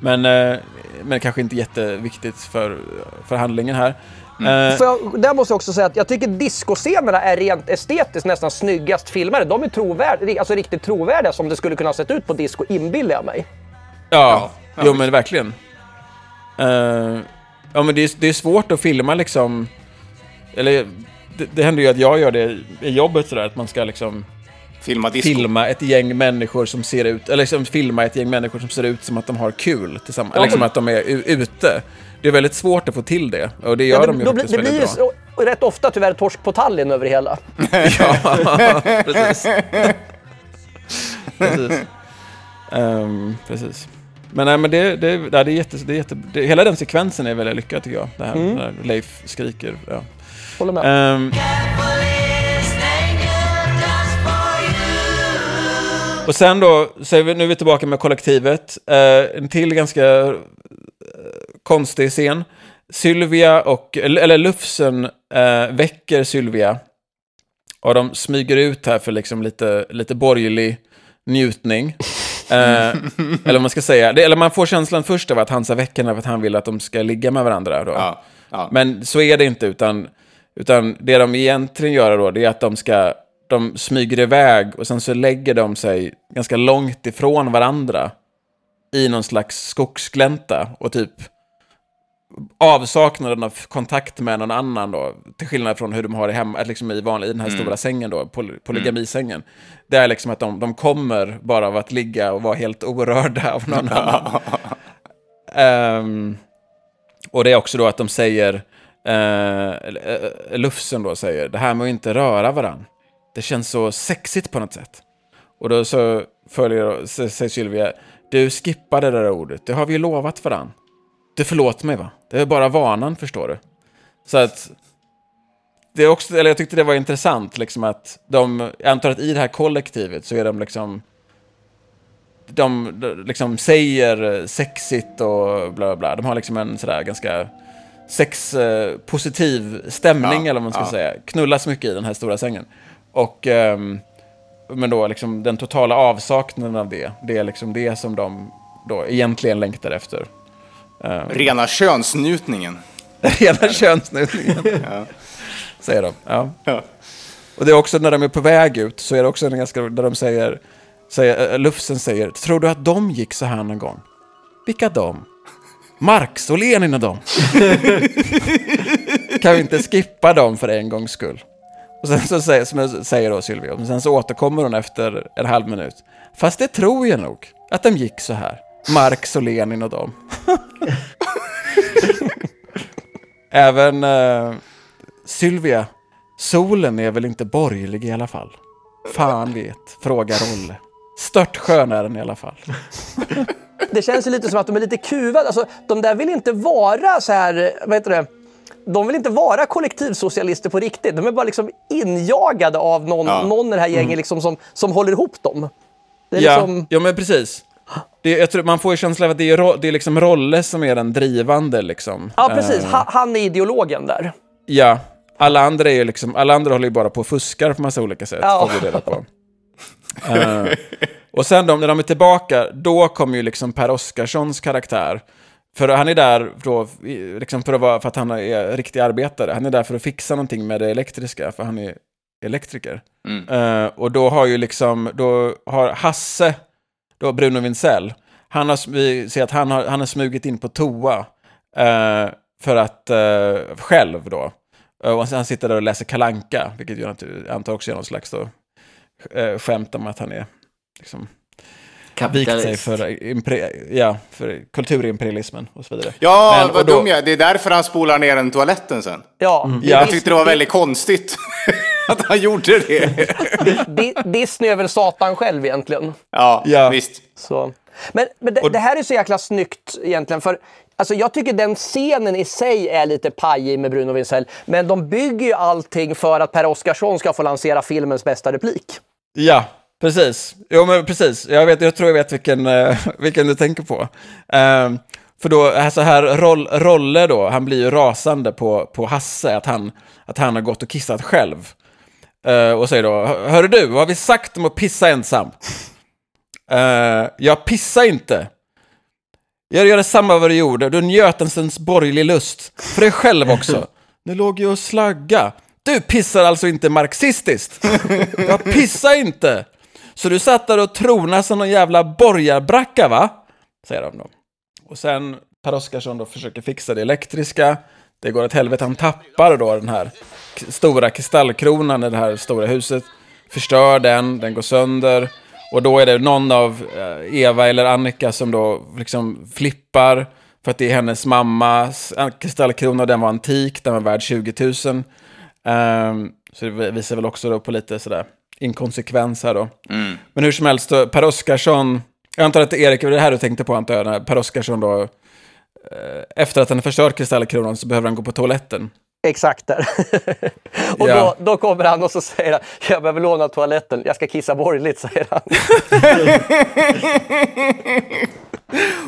men, eh, men kanske inte jätteviktigt för, för handlingen här. Eh, För jag, där måste jag också säga att jag tycker discoscenerna är rent estetiskt nästan snyggast filmade. De är trovärd, alltså riktigt trovärdiga som det skulle kunna ha sett ut på disco, inbillar jag mig. ja, ja, jo men verkligen. Eh, ja men det är, det är svårt att filma liksom, eller det, det händer ju att jag gör det i jobbet sådär, att man ska liksom Filma disco. filma ett gäng människor som ser ut, eller liksom filma ett gäng människor som ser ut som att de har kul tillsammans, Ja. liksom att de är ute. Det är väldigt svårt att få till det, och det gör Ja, de ju då blir- faktiskt det blir väldigt ju bra. så, rätt ofta tyvärr torsk på Tallinn över det hela. Ja, precis. precis. Ehm, precis. Men, nej, men det, det, ja, det är jätte, det är jätte, det, hela den sekvensen är väldigt lyckad tycker jag. Det här, Mm. när Leif skriker. Ja. Håller med. Ehm, och sen då, så är vi, nu är vi tillbaka med kollektivet. Eh, en till ganska eh, konstig scen. Sylvia och, eller Lufsen eh, väcker Sylvia. Och de smyger ut här för liksom lite, lite borgerlig njutning. Eh, eller vad man ska säga. Det, eller man får känslan först av att han ska väcka henne för att han vill att de ska ligga med varandra. Då. Ja. Ja. Men så är det inte, utan, utan det de egentligen gör då, det är att de ska, de smyger iväg och sen så lägger de sig ganska långt ifrån varandra i någon slags skogsglänta och typ avsaknaden av kontakt med någon annan då, till skillnad från hur de har det hemma, liksom i, vanlig, i den här stora sängen då, poly, polygamisängen. Det är liksom att de, de kommer bara av att ligga och vara helt orörda av någon annan. Ehm, och det är också då att de säger, eh, Lufsen då säger, det här med att inte röra varann. Det känns så sexigt på något sätt. Och då så följer, säger Sylvia, du skippade det där ordet, det har vi ju lovat varann. Du förlåt mig va? Det är bara vanan förstår du. Så att, det är också, eller jag tyckte det var intressant liksom att de, jag antar att i det här kollektivet så är de liksom, de, de liksom säger sexigt och bla bla bla. De har liksom en sådär ganska sexpositiv stämning Ja, eller vad man ska ja. säga. Knullas mycket i den här stora sängen. Och, ehm, men då liksom den totala avsaknaden av det, det är liksom det som de då egentligen längtar efter. Rena könsnjutningen. Rena könsnutningen. Säger de. Ja. Ja. Och det är också när de är på väg ut så är det också en ganska där de säger, säger äh, Lufsen säger, tror du att de gick så här någon gång? Vilka de? Marx och Lenin och dem. kan vi inte skippa dem för en gångs skull? Och sen så säger, som säger då Sylvia, men sen så återkommer hon efter en halv minut. Fast det tror jag nog, att de gick så här. Marx och Lenin och dem. Även eh, Sylvia, solen är väl inte borgerlig i alla fall? Fan vet, frågar Olle. Störtskön är den i alla fall. Det känns ju lite som att de är lite kuvade. Alltså, de där vill inte vara så här, vad heter det? De vill inte vara kollektivsocialister på riktigt. De är bara liksom injagade av någon, Ja. någon i det här gänget liksom som, som håller ihop dem. Det är Ja, liksom, ja men precis. Det, jag tror, man får ju känslan av att det är, det är liksom Rolle som är den drivande liksom. ja, precis. Ha, han är ideologen där. ja, alla andra är ju liksom, alla andra håller ju bara på och fuskar på massa olika sätt. Ja. Får vi reda på. Eh, och sen då, när de är tillbaka, då kommer ju liksom Per Oscarssons karaktär. För han är där då, liksom för, att vara, för att han är riktig arbetare. Han är där för att fixa någonting med det elektriska, för han är elektriker. Eh, och då har ju liksom, då har Hasse, då Bruno Wintzell, han har, vi ser att han har, han har smugit in på toa. eh, för att, eh, själv då. Och han sitter där och läser Kalanka, vilket jag antar- också är någon slags då, eh, skämt om att han är liksom, vikt sig för, ja, för kulturimperialismen och så vidare. Ja, Men- vad då- dum jag. Det är därför han spolar ner den toaletten sen. Ja, Ja. Jag tyckte det var väldigt konstigt att han gjorde det. Di- Disney är väl Satan själv egentligen. Ja, Ja. visst. Så. Men, men det, det här är så jäkla snyggt egentligen. För alltså, jag tycker den scenen i sig är lite pajig med Bruno Wintzell. Men de bygger ju allting för att Per Oscarsson ska få lansera filmens bästa replik. Ja, precis. Jo, men precis. Jag, vet, jag tror jag vet vilken, eh, vilken du tänker på. Ehm, för då, alltså här, roll, Rolle då, han blir ju rasande på, på Hasse, att han, att han har gått och kissat själv. Uh, och säger då, hörru du, vad har vi sagt om att pissa ensam? Uh, jag pissar inte. Jag gör detsamma vad du gjorde, du njöt en stunds borgerlig lust. För dig själv också. Nu låg jag och slagga. Du pissar alltså inte marxistiskt? Jag pissar inte! Så du satt där och tronade som någon jävla borgarbracka va? Säger de då. Och sen Per Oscarsson då försöker fixa det elektriska. Det går åt helvete, han tappar då den här stora kristallkronan i det här stora huset. Förstör den, den går sönder. Och då är det någon av eh, Eva eller Annika som då liksom flippar. För att det är hennes mammas eh, kristallkrona och den var antik, den var värd 20 000. Um, så det visar väl också då på lite sådär inkonsekvens här då. Men hur som helst, då, Per Oscarsson, jag antar att Erik, det var det här du tänkte på antar jag, när Per Oscarsson då, eh, efter att han har förstört kristallkronan så behöver han gå på toaletten. Exakt där. och Ja. då, då kommer han och så säger han, jag behöver låna toaletten, jag ska kissa borgerligt, säger han.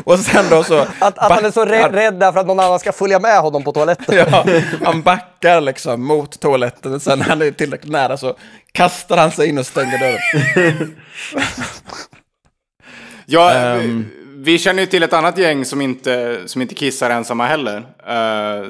Och sen då så... Att, att han är så rädd, rädd därför att någon annan ska följa med honom på toaletten. Ja, han backar liksom mot toaletten och sen när han är tillräckligt nära så kastar han sig in och stänger dörren. Ja, Ehm. Vi- känner ju till ett annat gäng som inte, som inte kissar ensamma heller. Uh,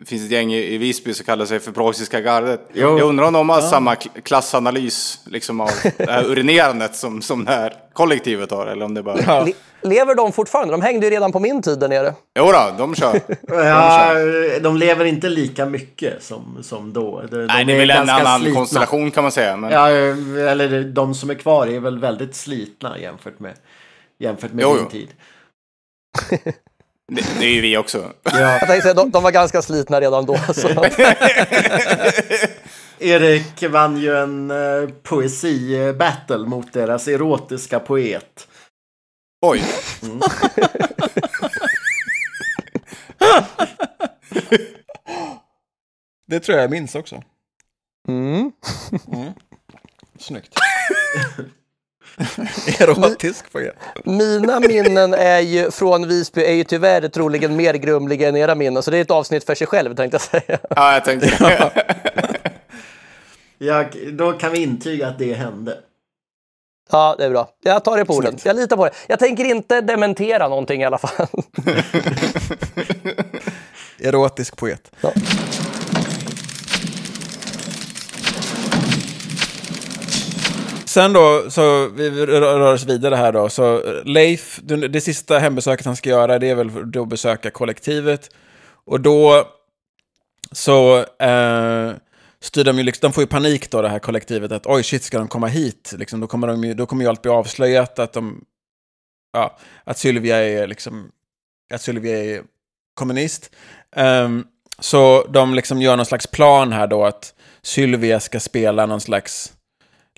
det finns ett gäng i, i Visby som kallar sig för Preussiska gardet. Jo. Jag undrar om de har samma kl- klassanalys liksom, av det här urinerandet som, som det här kollektivet har. Eller om det bara... Ja. Le- Lever de fortfarande? De hängde ju redan på min tid där nere. Jo då, de kör. Ja, de lever inte lika mycket som, som då. De, Nej, de det är väl en annan slitna. konstellation kan man säga. Men... Ja, eller de som är kvar är väl väldigt slitna jämfört med, jämfört med Jo, din jo. tid. Det, det är ju vi också. Ja. Jag tänkte säga, de, de var ganska slitna redan då. Så. Erik vann ju en uh, poesi-battle mot deras erotiska poet. Oj. Det tror jag jag minns också. Mm. Snyggt. Erotisk poet. Mina minnen är ju, från Visby är ju tyvärr troligen mer grumliga än era minnen. Så det är ett avsnitt för sig själv tänkte jag säga. Ja, jag tänkte... Ja, då kan vi intyga att det hände. Ja, det är bra. Jag tar det på orden. Jag litar på det. Jag tänker inte dementera någonting i alla fall. Erotisk poet. Ja. Sen då, så vi rör oss vidare här då. Så Leif, det sista hembesöket han ska göra, det är väl då besöka kollektivet. Och då så eh, styr de ju liksom, de får ju panik då det här kollektivet att oj shit ska de komma hit? Liksom, då, kommer de ju, då kommer ju allt bli avslöjat att de, ja, att Sylvia är liksom, att Sylvia är kommunist. Um, så de liksom gör någon slags plan här då att Sylvia ska spela någon slags,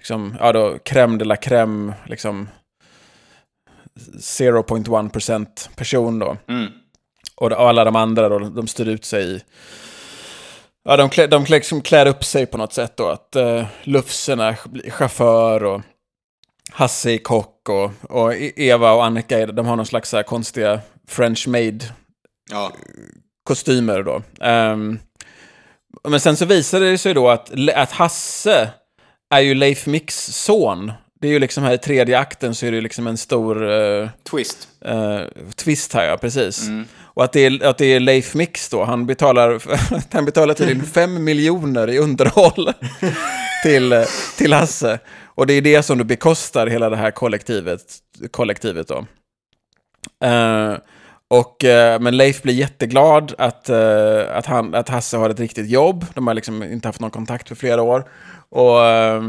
liksom, ja då, crème de la crème, liksom 0.1% person då. Och och alla de andra då, de styr ut sig i... Ja, de, klär, de liksom klär upp sig på något sätt då. Att uh, Lufsen är ch- chaufför och Hasse är kock och, och E- Eva och Annika, de har någon slags så här konstiga French made Ja. kostymer då. Ehm, men sen så visade det sig då att, att Hasse är ju Leif Mix son. Det är ju liksom här i tredje akten så är det ju liksom en stor eh, Twist. eh, twist här, ja, precis. Och att det, är, att det är Leif Mix då, han betalar, han betalar tydligen 5 miljoner i underhåll till, till Hasse. Och det är det som då bekostar hela det här kollektivet, kollektivet då. Eh, och, men Leif blir jätteglad att, att, han, att Hasse har ett riktigt jobb. De har liksom inte haft någon kontakt för flera år. Och, eh,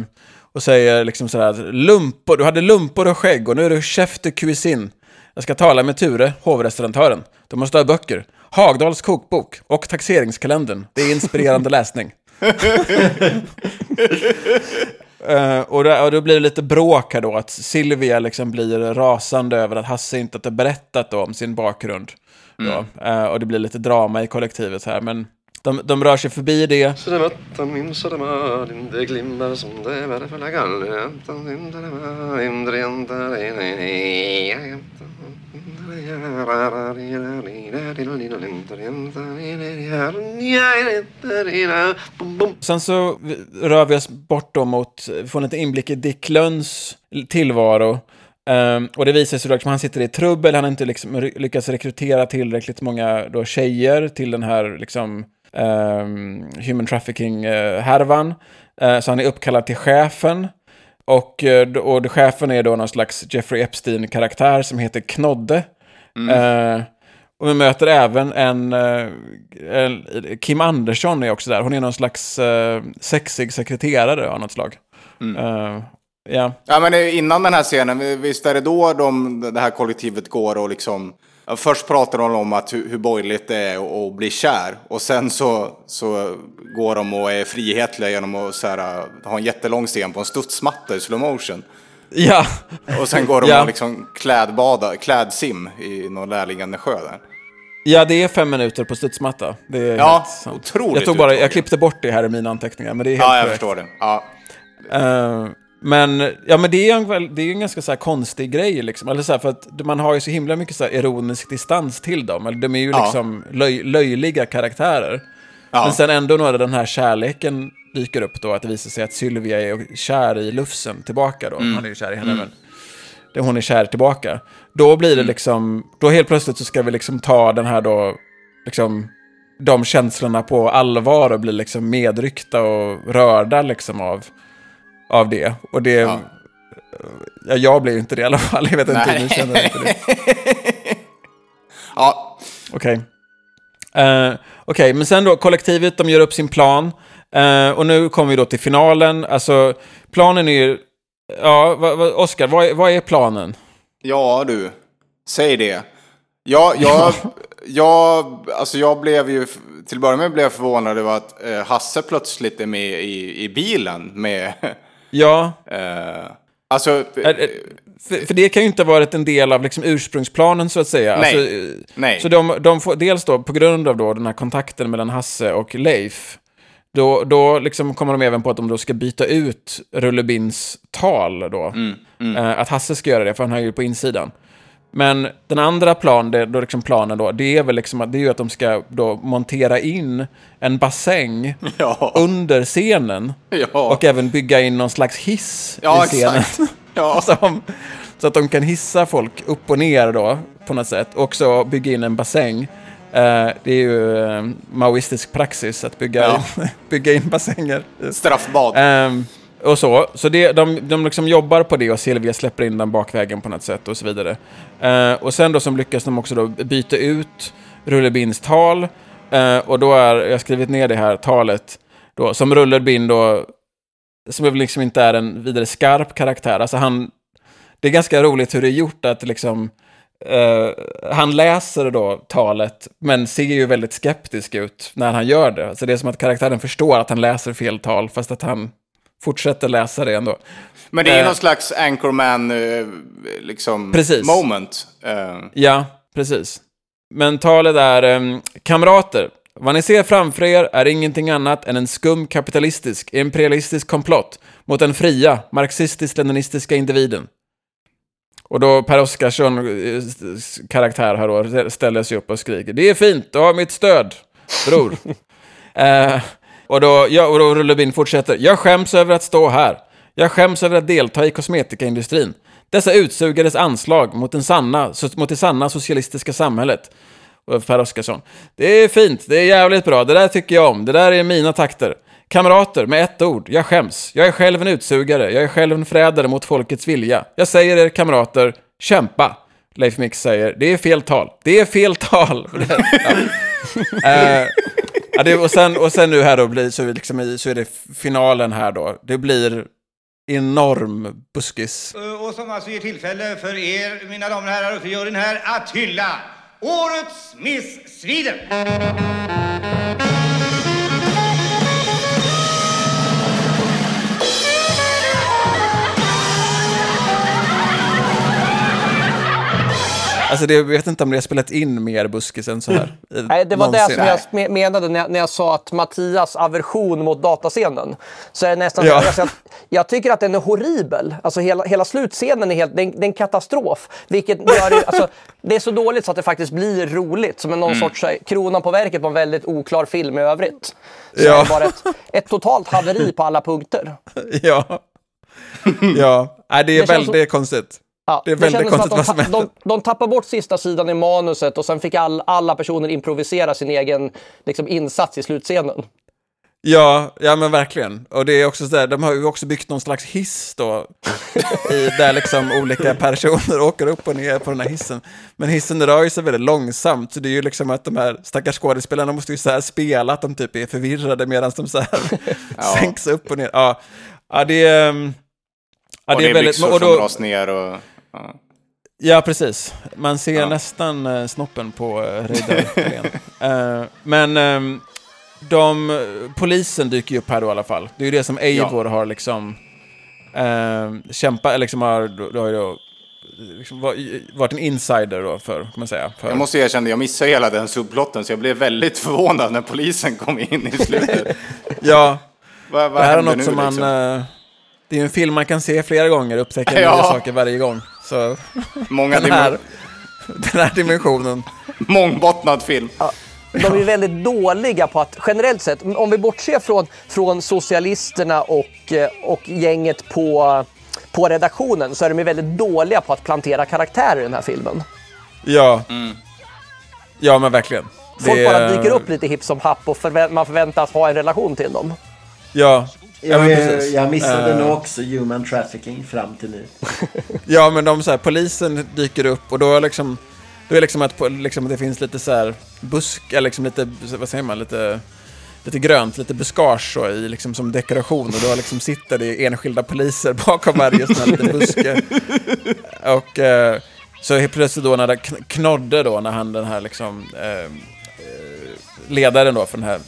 och säger liksom sådär, lumpor, du hade lumpor och skägg och nu är du chef de cuisine. Jag ska tala med Ture, hovrestaurantören. Du måste ha böcker. Hagdals kokbok och taxeringskalendern. Det är inspirerande läsning. Eh, och, då, och då blir det lite bråk här då, att Silvia liksom blir rasande över att Hasse inte har berättat då om sin bakgrund. Då. Eh, och det blir lite drama i kollektivet här, men de, de rör sig förbi det. Sen så rör vi oss bort då mot, vi får en liten inblick i Dick Lönns tillvaro. Ehm, och det visar sig då att han sitter i trubbel, han har inte liksom lyckats rekrytera tillräckligt många då tjejer till den här liksom, human trafficking-härvan. Eh, så han är uppkallad till chefen. Och, eh, och chefen är då någon slags Jeffrey Epstein-karaktär som heter Knodde. Eh, och vi möter även en, eh, en... Kim Andersson är också där. Hon är någon slags eh, sexig sekreterare av något slag. Eh, ja. Ja, men innan den här scenen, visst är det då de, det här kollektivet går och liksom... Först pratar de om att hur, hur borgerligt det är att- bli kär. Och sen så, så går de och är frihetliga genom att så här, ha en jättelång scen på en studsmatta i slow motion. ja. Och sen går de Ja. och liksom klädbada, klädsim i någon närliggande sjö där. Ja, det är fem minuter på studsmatta. Det är Ja, otroligt Jag, tog bara, jag klippte bort det här i mina anteckningar, men det är helt Ja, jag korrekt. förstår det. Ja. Eh, men, ja, men det är en, det är en ganska så konstig grej, liksom. Eller så här, för att man har ju så himla mycket så ironisk distans till dem. Eller de är ju Ja. liksom löj, löjliga karaktärer. Ja. Men sen ändå när den här kärleken dyker upp då, att det visar sig att Sylvia är kär i Lufsen tillbaka då. Mm. Han är ju kär i henne, men det- hon är kär tillbaka. Då blir det Mm. liksom, då helt plötsligt så ska vi liksom ta den här då, liksom, de känslorna på allvar och bli liksom medryckta och rörda liksom av, av det. Och det, ja. Ja. jag blir ju inte det i alla fall, jag vet inte hur ni känner det. ja. Okej. Eh, Okej, men sen då, kollektivet, de gör upp sin plan. Eh, och nu kommer vi då till finalen. Alltså, planen är ju... Ja, vad, vad, Oskar, vad, är- vad är planen? Ja du, säg det. Jag, jag, jag, alltså jag blev ju, till att börja med blev jag förvånad över att eh, Hasse plötsligt är med i, i bilen med, Ja, eh, alltså, är- för, för det kan ju inte ha varit en del av liksom ursprungsplanen så att säga. Nej. Alltså, eh, Nej. Så de, de får, dels då på grund av då den här kontakten mellan Hasse och Leif, då, då liksom kommer de även på att de då ska byta ut Rullebins tal då. Eh, att Hasse ska göra det, för han har ju på insidan. Men den andra plan, det, då liksom planen då, det är väl liksom att, det är ju att de ska då montera in en bassäng Ja. under scenen. Ja. Och även bygga in någon slags hiss Ja, i scenen. Ja. Som, så att de kan hissa folk upp och ner då, på något sätt. Och så bygga in en bassäng. Eh, det är ju eh, maoistisk praxis att bygga, in, bygga in bassänger. Straffbad. Ehm, och så. Så det, de, de liksom jobbar på det och Silvia släpper in den bakvägen på något sätt och så vidare. Eh, och sen då som lyckas de också då byta ut Rullebins tal. Eh, och då är, jag har skrivit ner det här talet, då, som Rulle Bind då, som väl liksom inte är en vidare skarp karaktär. Alltså han, det är ganska roligt hur det är gjort att liksom, Uh, han läser då talet, men ser ju väldigt skeptisk ut när han gör det. Alltså det är som att karaktären förstår att han läser fel tal, fast att han fortsätter läsa det ändå. Men det är eh, någon slags anchorman eh, liksom Precis. moment. Eh, Ja, precis. Men talet är ehm, kamrater. Vad ni ser framför er är ingenting annat än en skum kapitalistisk, imperialistisk komplott mot den fria, marxistisk-leninistiska individen. Och då Per Oscarsson, eh, karaktär här då, ställer sig upp och skriker Det är fint, du har mitt stöd, bror. eh, och då, ja, och då Rullebin fortsätter. Jag skäms över att stå här. Jag skäms över att delta i kosmetikaindustrin. Dessa utsugares anslag mot, den sanna, mot det sanna socialistiska samhället. Per Oscarsson. Det är fint, det är jävligt bra, det där tycker jag om, det där är mina takter. Kamrater, med ett ord, jag skäms. Jag är själv en utsugare, jag är själv en förrädare mot folkets vilja. Jag säger er kamrater, kämpa. Leif Mix säger, det är fel tal. Det är fel tal. ja. Eh, ja, det, och, sen, och sen nu här då, blir, så, liksom i, så är det finalen här då. Det blir enorm buskis. Eh, och som alltså ger tillfälle för er, mina damer och herrar, och för juryn här, att hylla Årets Miss Sweden! Alltså det, jag vet inte om det har spelat in mer buskis än så här. Nej, det var någonsin. det som jag me- menade när jag, när jag sa att Mattias aversion mot datascenen. Så är nästan Ja. så, alltså, jag, jag tycker att den är horribel. Alltså hela, hela slutscenen är, helt, det är, en- det är en katastrof. Vilket gör det, alltså, det är så dåligt så att det faktiskt blir roligt. Som en någon sorts så här, kronan på verket på en väldigt oklar film i övrigt. Så Ja. det bara ett, ett totalt haveri på alla punkter. Ja. Ja, Nej, det är Det väldigt konstigt. Ja, Det är väldigt som konstigt vad att som händer. de, de tappar bort sista sidan i manuset och sen fick all, alla personer improvisera sin egen liksom, insats i slutscenen. Ja, ja men verkligen. Och det är också så där, de har ju också byggt någon slags hiss då. I, där liksom olika personer åker upp och ner på den här hissen. Men hissen rör ju sig väldigt långsamt, så det är ju liksom att de här stackars skådespelarna måste ju så här spela att de typ är förvirrade medan de så här sänks upp och ner. Ja, ja det är... ehm, Ja, och det är byxor och som då, dras ner och... Ja. Ja, precis. Man ser Ja. nästan eh, snoppen på eh, Reidar. Eh, Men ehm, de, polisen dyker ju upp här då i alla fall. Det är ju det som Eivor har liksom uh, kämpat, eller liksom har, då, då, har ju då liksom var- varit en insider då för, kan man säga. För, Jag måste erkänna, jag missade hela den subplotten så jag blev väldigt förvånad när polisen kom in i slutet. Ja, vad, vad det här är något nu, som man... liksom? eh, det är ju en film man kan se flera gånger, upptäcka Ja. nya saker varje gång. Så Många den här, den här dimensionen. mångbottnad film. De är väldigt dåliga på att, generellt sett, om vi bortser från, från socialisterna och, eh, och gänget på, på redaktionen, så är de väldigt dåliga på att plantera karaktärer i den här filmen. Ja. Ja, men verkligen. Folk Det- bara dyker upp lite hipp som happ och förvä- man förväntas ha en relation till dem. Ja. Jag, precis. jag missade Eh, nog också human trafficking fram till nu. Ja, men de så här, polisen dyker upp och då är liksom, då är liksom att liksom, det finns lite så här busk, eller liksom lite, vad säger man, lite, lite grönt, lite buskage så, i, liksom, som dekoration och då liksom sitter det enskilda poliser bakom varje sån här liten buske. Och eh, så helt plötsligt då när det kn- knodde då, när han den här liksom, eh, eh, ledaren då för den här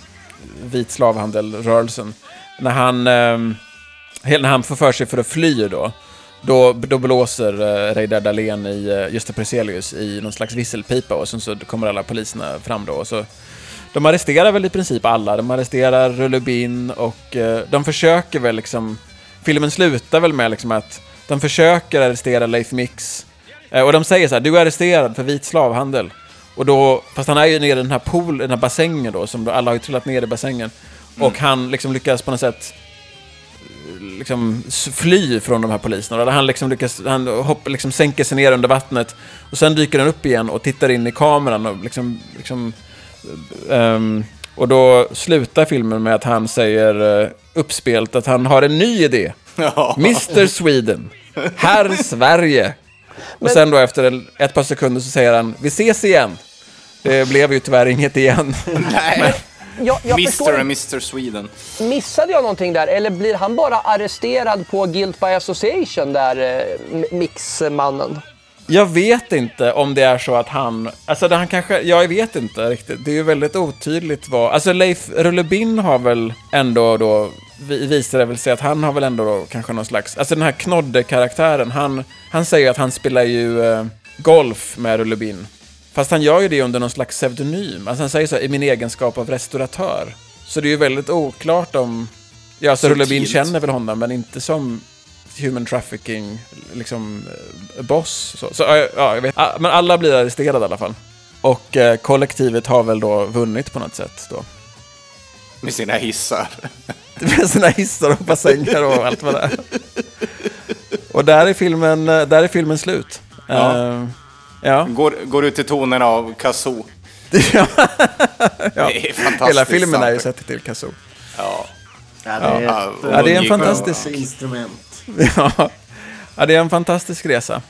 vit slavhandelrörelsen, när han, eh, när han får för sig för att fly då, då, då blåser eh, Reidar Dahlén i eh, Gösta Preselius i någon slags visselpipa och sen så kommer alla poliserna fram då. Och så, de arresterar väl i princip alla. De arresterar Rulle och eh, de försöker väl liksom... Filmen slutar väl med liksom att de försöker arrestera Leif Mix. Eh, och de säger så här, du är arresterad för vit slavhandel. Och då, fast han är ju nere i den här pool, den här bassängen då, som då, alla har ju trillat ner i bassängen. Och han liksom lyckas på något sätt liksom s- fly från de här poliserna. Där han liksom lyckas, han hopp, liksom sänker sig ner under vattnet och sen dyker han upp igen och tittar in i kameran och liksom, liksom ehm, och då slutar filmen med att han säger uh, uppspelt att han har en ny idé. Ja. Mr Sweden. Herr Sverige. Och sen då efter ett par sekunder så säger han vi ses igen. Det blev ju tyvärr inget igen. Nej. Jag, jag Mr inte, Mr Sweden. missade jag någonting där? Eller blir han bara arresterad på Guilt by Association, där eh, mi- mixmannen? Jag vet inte om det är så att han, alltså det han kanske, jag vet inte riktigt. Det är ju väldigt otydligt vad, alltså Leif Rullebin har väl ändå då, vi- visar det väl sig att han har väl ändå då kanske någon slags, alltså den här Knodde-karaktären, han, han säger att han spelar ju eh, golf med Rullebin. Fast han gör ju det under någon slags pseudonym. Alltså han säger så här, i min egenskap av restauratör. Så det är ju väldigt oklart om, ja så Rullebin Subtilt. känner väl honom, men inte som human trafficking, liksom, eh, boss. Så, så ja, ja, jag vet. Men alla blir arresterade i alla fall. Och eh, kollektivet har väl då vunnit på något sätt då. Med sina hissar. Med sina hissar och bassänger och allt vad det är. Och där är filmen, eh, där är filmen slut. Ja. Eh, ja. Går, går ut till tonerna av Kazoo. ja. Det är fantastiskt. Hela filmen är ju sett till Kazoo. Ja. Ja, det är Ja, ett Ja, det är en fantastisk- instrument. Ja. ja, det är en fantastisk resa.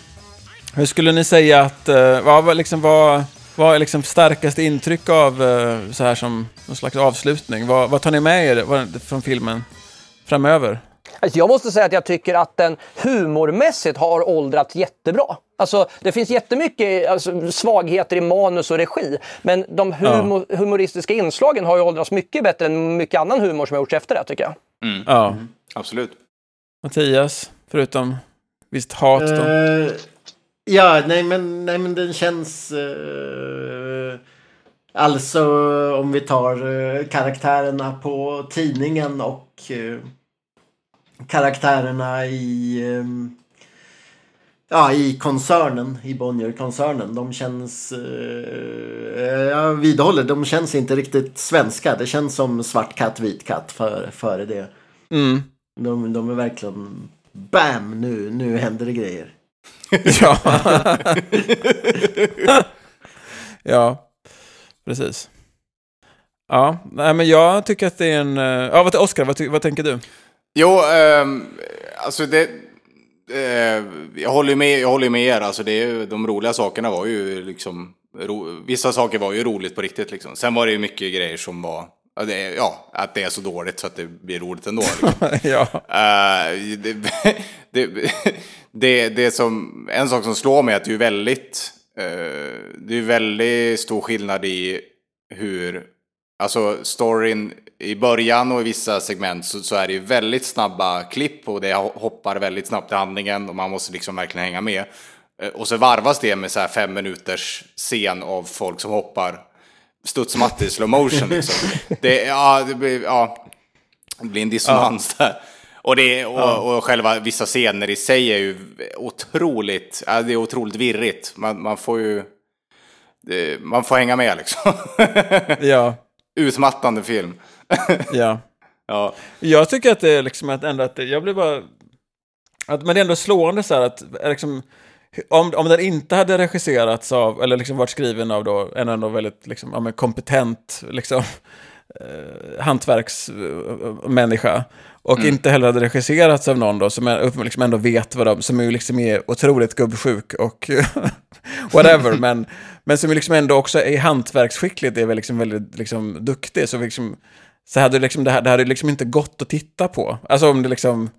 Hur skulle ni säga att, eh, vad var liksom, vad, vad är liksom starkaste intryck av eh, så här som någon slags avslutning? Vad, vad tar ni med er vad- från filmen framöver? Alltså jag måste säga att jag tycker att den humormässigt har åldrats jättebra. Alltså, det finns jättemycket alltså, svagheter i manus och regi, men de humor, humoristiska inslagen har ju åldrats mycket bättre än mycket annan humor som har gjorts efter det, tycker jag. Ja. Absolut. Mattias, förutom visst hat då? Eh, ja, nej men, nej men den känns... eh, alltså om vi tar eh, karaktärerna på tidningen och eh, karaktärerna i... eh, Ja, i koncernen, i Bonnier-koncernen. De känns... eh, jag vidhåller, de känns inte riktigt svenska. Det känns som svart katt, vit katt för, före det. Mm. De, de är verkligen... Bam! Nu, nu händer det grejer. Ja. ja, precis. Ja, nej men jag tycker att det är en... eh, Ja, vad, Oskar, vad, vad tänker du? Jo, ehm, alltså det... Eh, jag håller med, jag håller med er. Alltså det de roliga sakerna var ju liksom... Ro, vissa saker var ju roligt på riktigt liksom. Sen var det ju mycket grejer som var... Ja, att det är så dåligt så att det blir roligt ändå. Liksom. ja. Eh, det, det, det, det som, en sak som slår mig är att det är väldigt, eh, det är väldigt stor skillnad i hur, alltså storyn i början och i vissa segment så, så är det ju väldigt snabba klipp och det hoppar väldigt snabbt i handlingen och man måste liksom verkligen hänga med. Eh, Och så varvas det med så här fem minuters scen av folk som hoppar studsmatte i slow motion liksom. Det, ja, det blir, ja, det blir en dissonans där. Och, det, och, och själva vissa scener i sig är ju otroligt, ja, det är otroligt virrigt. Man, man får ju, det, man får hänga med liksom. Ja, Utmattande film. ja. Ja, Jag tycker att det är liksom att ändå att det, jag blir bara... Att, men det är ändå slående så här att liksom, om, om den inte hade regisserats av, eller liksom varit skriven av då, en ändå väldigt liksom, ja, men kompetent liksom, eh, hantverksmänniska och inte heller hade regisserats av någon då som är, liksom ändå vet vad de, som är, liksom är otroligt gubbsjuk och whatever, men, men som liksom ändå också är hantverksskickligt, är väl liksom väldigt liksom, duktig, så liksom, så hade liksom det här, det hade liksom inte gått att titta på. Alltså om det liksom...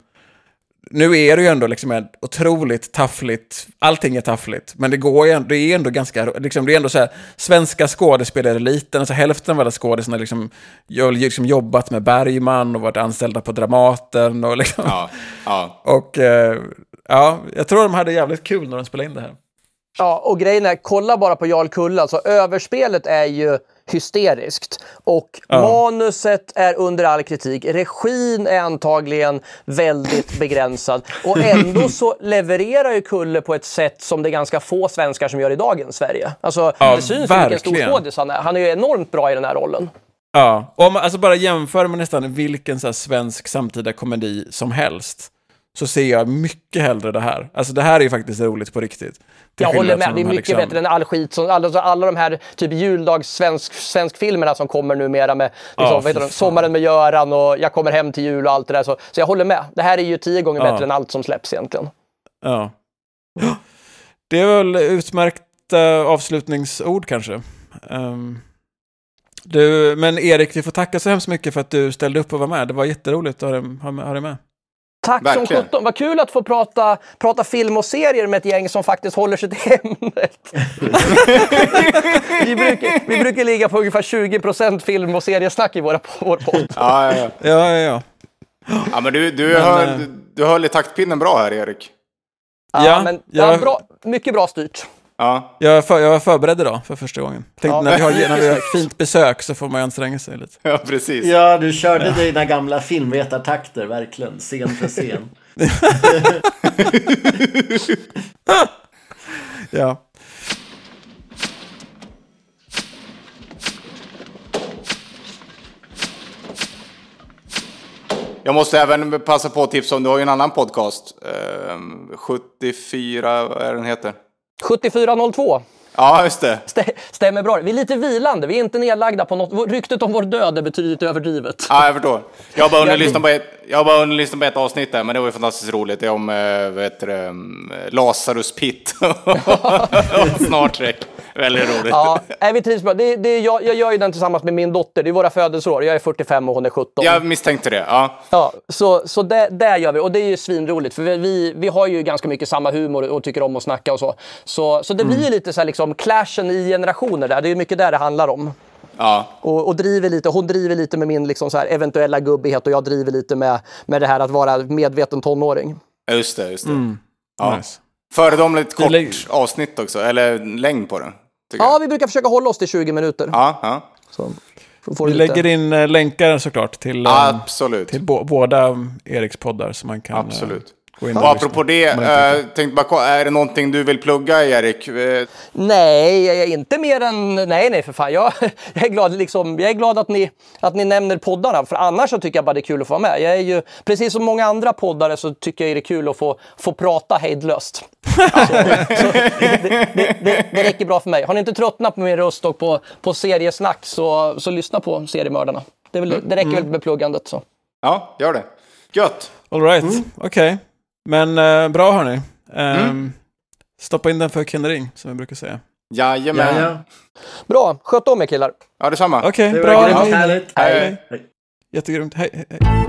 Nu är det ju ändå liksom ett otroligt taffligt, allting är taffligt, men det går ju ändå, det är ändå ganska, liksom, det är ändå så här, svenska skådespelareliten, alltså hälften av alla skådespelarna liksom, har liksom jobbat med Bergman och varit anställda på Dramaten och liksom, ja, ja. och eh, ja, jag tror de hade jävligt kul när de spelade in det här. Ja, och grejen är, kolla bara på Jarl Kulle. Alltså, överspelet är ju hysteriskt. Och manuset är under all kritik. Regin är antagligen väldigt begränsad. Och ändå så levererar ju Kulle på ett sätt som det är ganska få svenskar som gör i dagens Sverige. Alltså, Ja, det syns ju vilken stor verkligen. skådis han är. Han är ju enormt bra i den här rollen. Ja, om man alltså bara jämför med nästan vilken så svensk samtida komedi som helst. Så ser jag mycket hellre det här. Alltså det här är ju faktiskt roligt på riktigt. Jag håller med, det är mycket liksom- bättre än all skit. Som, alla, alla de här typ juldags svensk, svensk filmerna som kommer numera med liksom, de, fan. Sommaren med Göran och Jag kommer hem till jul och allt det där. Så, så jag håller med. Det här är ju tio gånger Ja. bättre än allt som släpps egentligen. Ja. Det är väl utmärkta avslutningsord kanske. Ehm, du, men Erik, vi får tacka så hemskt mycket för att du ställde upp och var med. Det var jätteroligt att ha dig med. Tack Verkligen. som sjutton. Vad kul att få prata, prata film och serier med ett gäng som faktiskt håller sig till ämnet. vi, brukar, vi brukar ligga på ungefär 20% film och seriesnack i våra, vår podd. Ja, ja, ja. Ja, ja, ja. ja men du, du, Men, höll, eh, du höll i taktpinnen bra här, Erik. Ja, Ja, men, ja, bra, mycket bra styrt. Ja, Jag, var för, jag var förberedd idag för första gången. Tänkte Ja. när, vi har, när vi har fint besök så får man ju anstränga sig lite. ja precis. Ja, du körde dina gamla filmvetartakter, verkligen. Scen för scen. Ja. Jag måste även passa på att tipsa om, du har ju en annan podcast. Ehm, 74, vad är den heter? 7402. Ja, just det. Stä- Stämmer bra. Vi är lite vilande. Vi är inte nedlagda på något. Ryktet om vår död är betydligt överdrivet. Ja, jag förstår. Jag har bara hunnit lyssna på ett, jag har bara hunnit lyssna på ett avsnitt där, men det var ju fantastiskt roligt. Det är om, eh, vad heter det, mm, Lazarus Pit och Star Trek. Väldigt roligt. Ja, nej, vi trivs bra. Det, det, jag, jag gör ju den tillsammans med min dotter. Det är våra födelseår. Jag är 45 och hon är 17. Jag misstänkte det. Ja. Ja, så, så det, det gör vi. Och det är ju svinroligt. För vi, vi, vi har ju ganska mycket samma humor och tycker om att snacka och så. Så, så det blir ju lite så här liksom clashen i generationer där. Det är ju mycket där det handlar om. Ja. Och, och driver lite, hon driver lite med min liksom så här eventuella gubbighet och jag driver lite med, med det här att vara medveten tonåring. Just det, just det. Ja. Nice. Föredömligt kort avsnitt också, eller längd på den. Tycker jag. Ja, vi brukar försöka hålla oss till 20 minuter. Ja, ja. Så, Vi lite- lägger in eh, länkar såklart till, eh, Absolut. till båda Eriks poddar så man kan eh, Absolut. Och apropå det, äh, tänkte bara, är det någonting du vill plugga Erik? Eh, Nej, jag är inte mer än... Nej, nej för fan. Jag, jag, är, glad, liksom, jag är glad att ni, att ni nämner poddarna. För annars så tycker jag bara det är kul att få vara med. Jag är ju, precis som många andra poddare så tycker jag det är kul att få, få prata hejdlöst. Så, så det, det, det, det räcker bra för mig. Har ni inte tröttnat på min röst och på, på seriesnack så, så lyssna på seriemördarna. Det, är väl, det räcker väl med pluggandet. Så. Ja, gör det. Gött. All right, okej. Men eh, bra hörni. Ehm, Mm. Stoppa in den för Kindering, som vi brukar säga. Jajamän. Ja, Ja, ja. Bra, sköt om er killar. detsamma. Okej, Det bra. grymt Hej. härligt. Hej. Hej. Jättegrymt. Hej, hej, hej.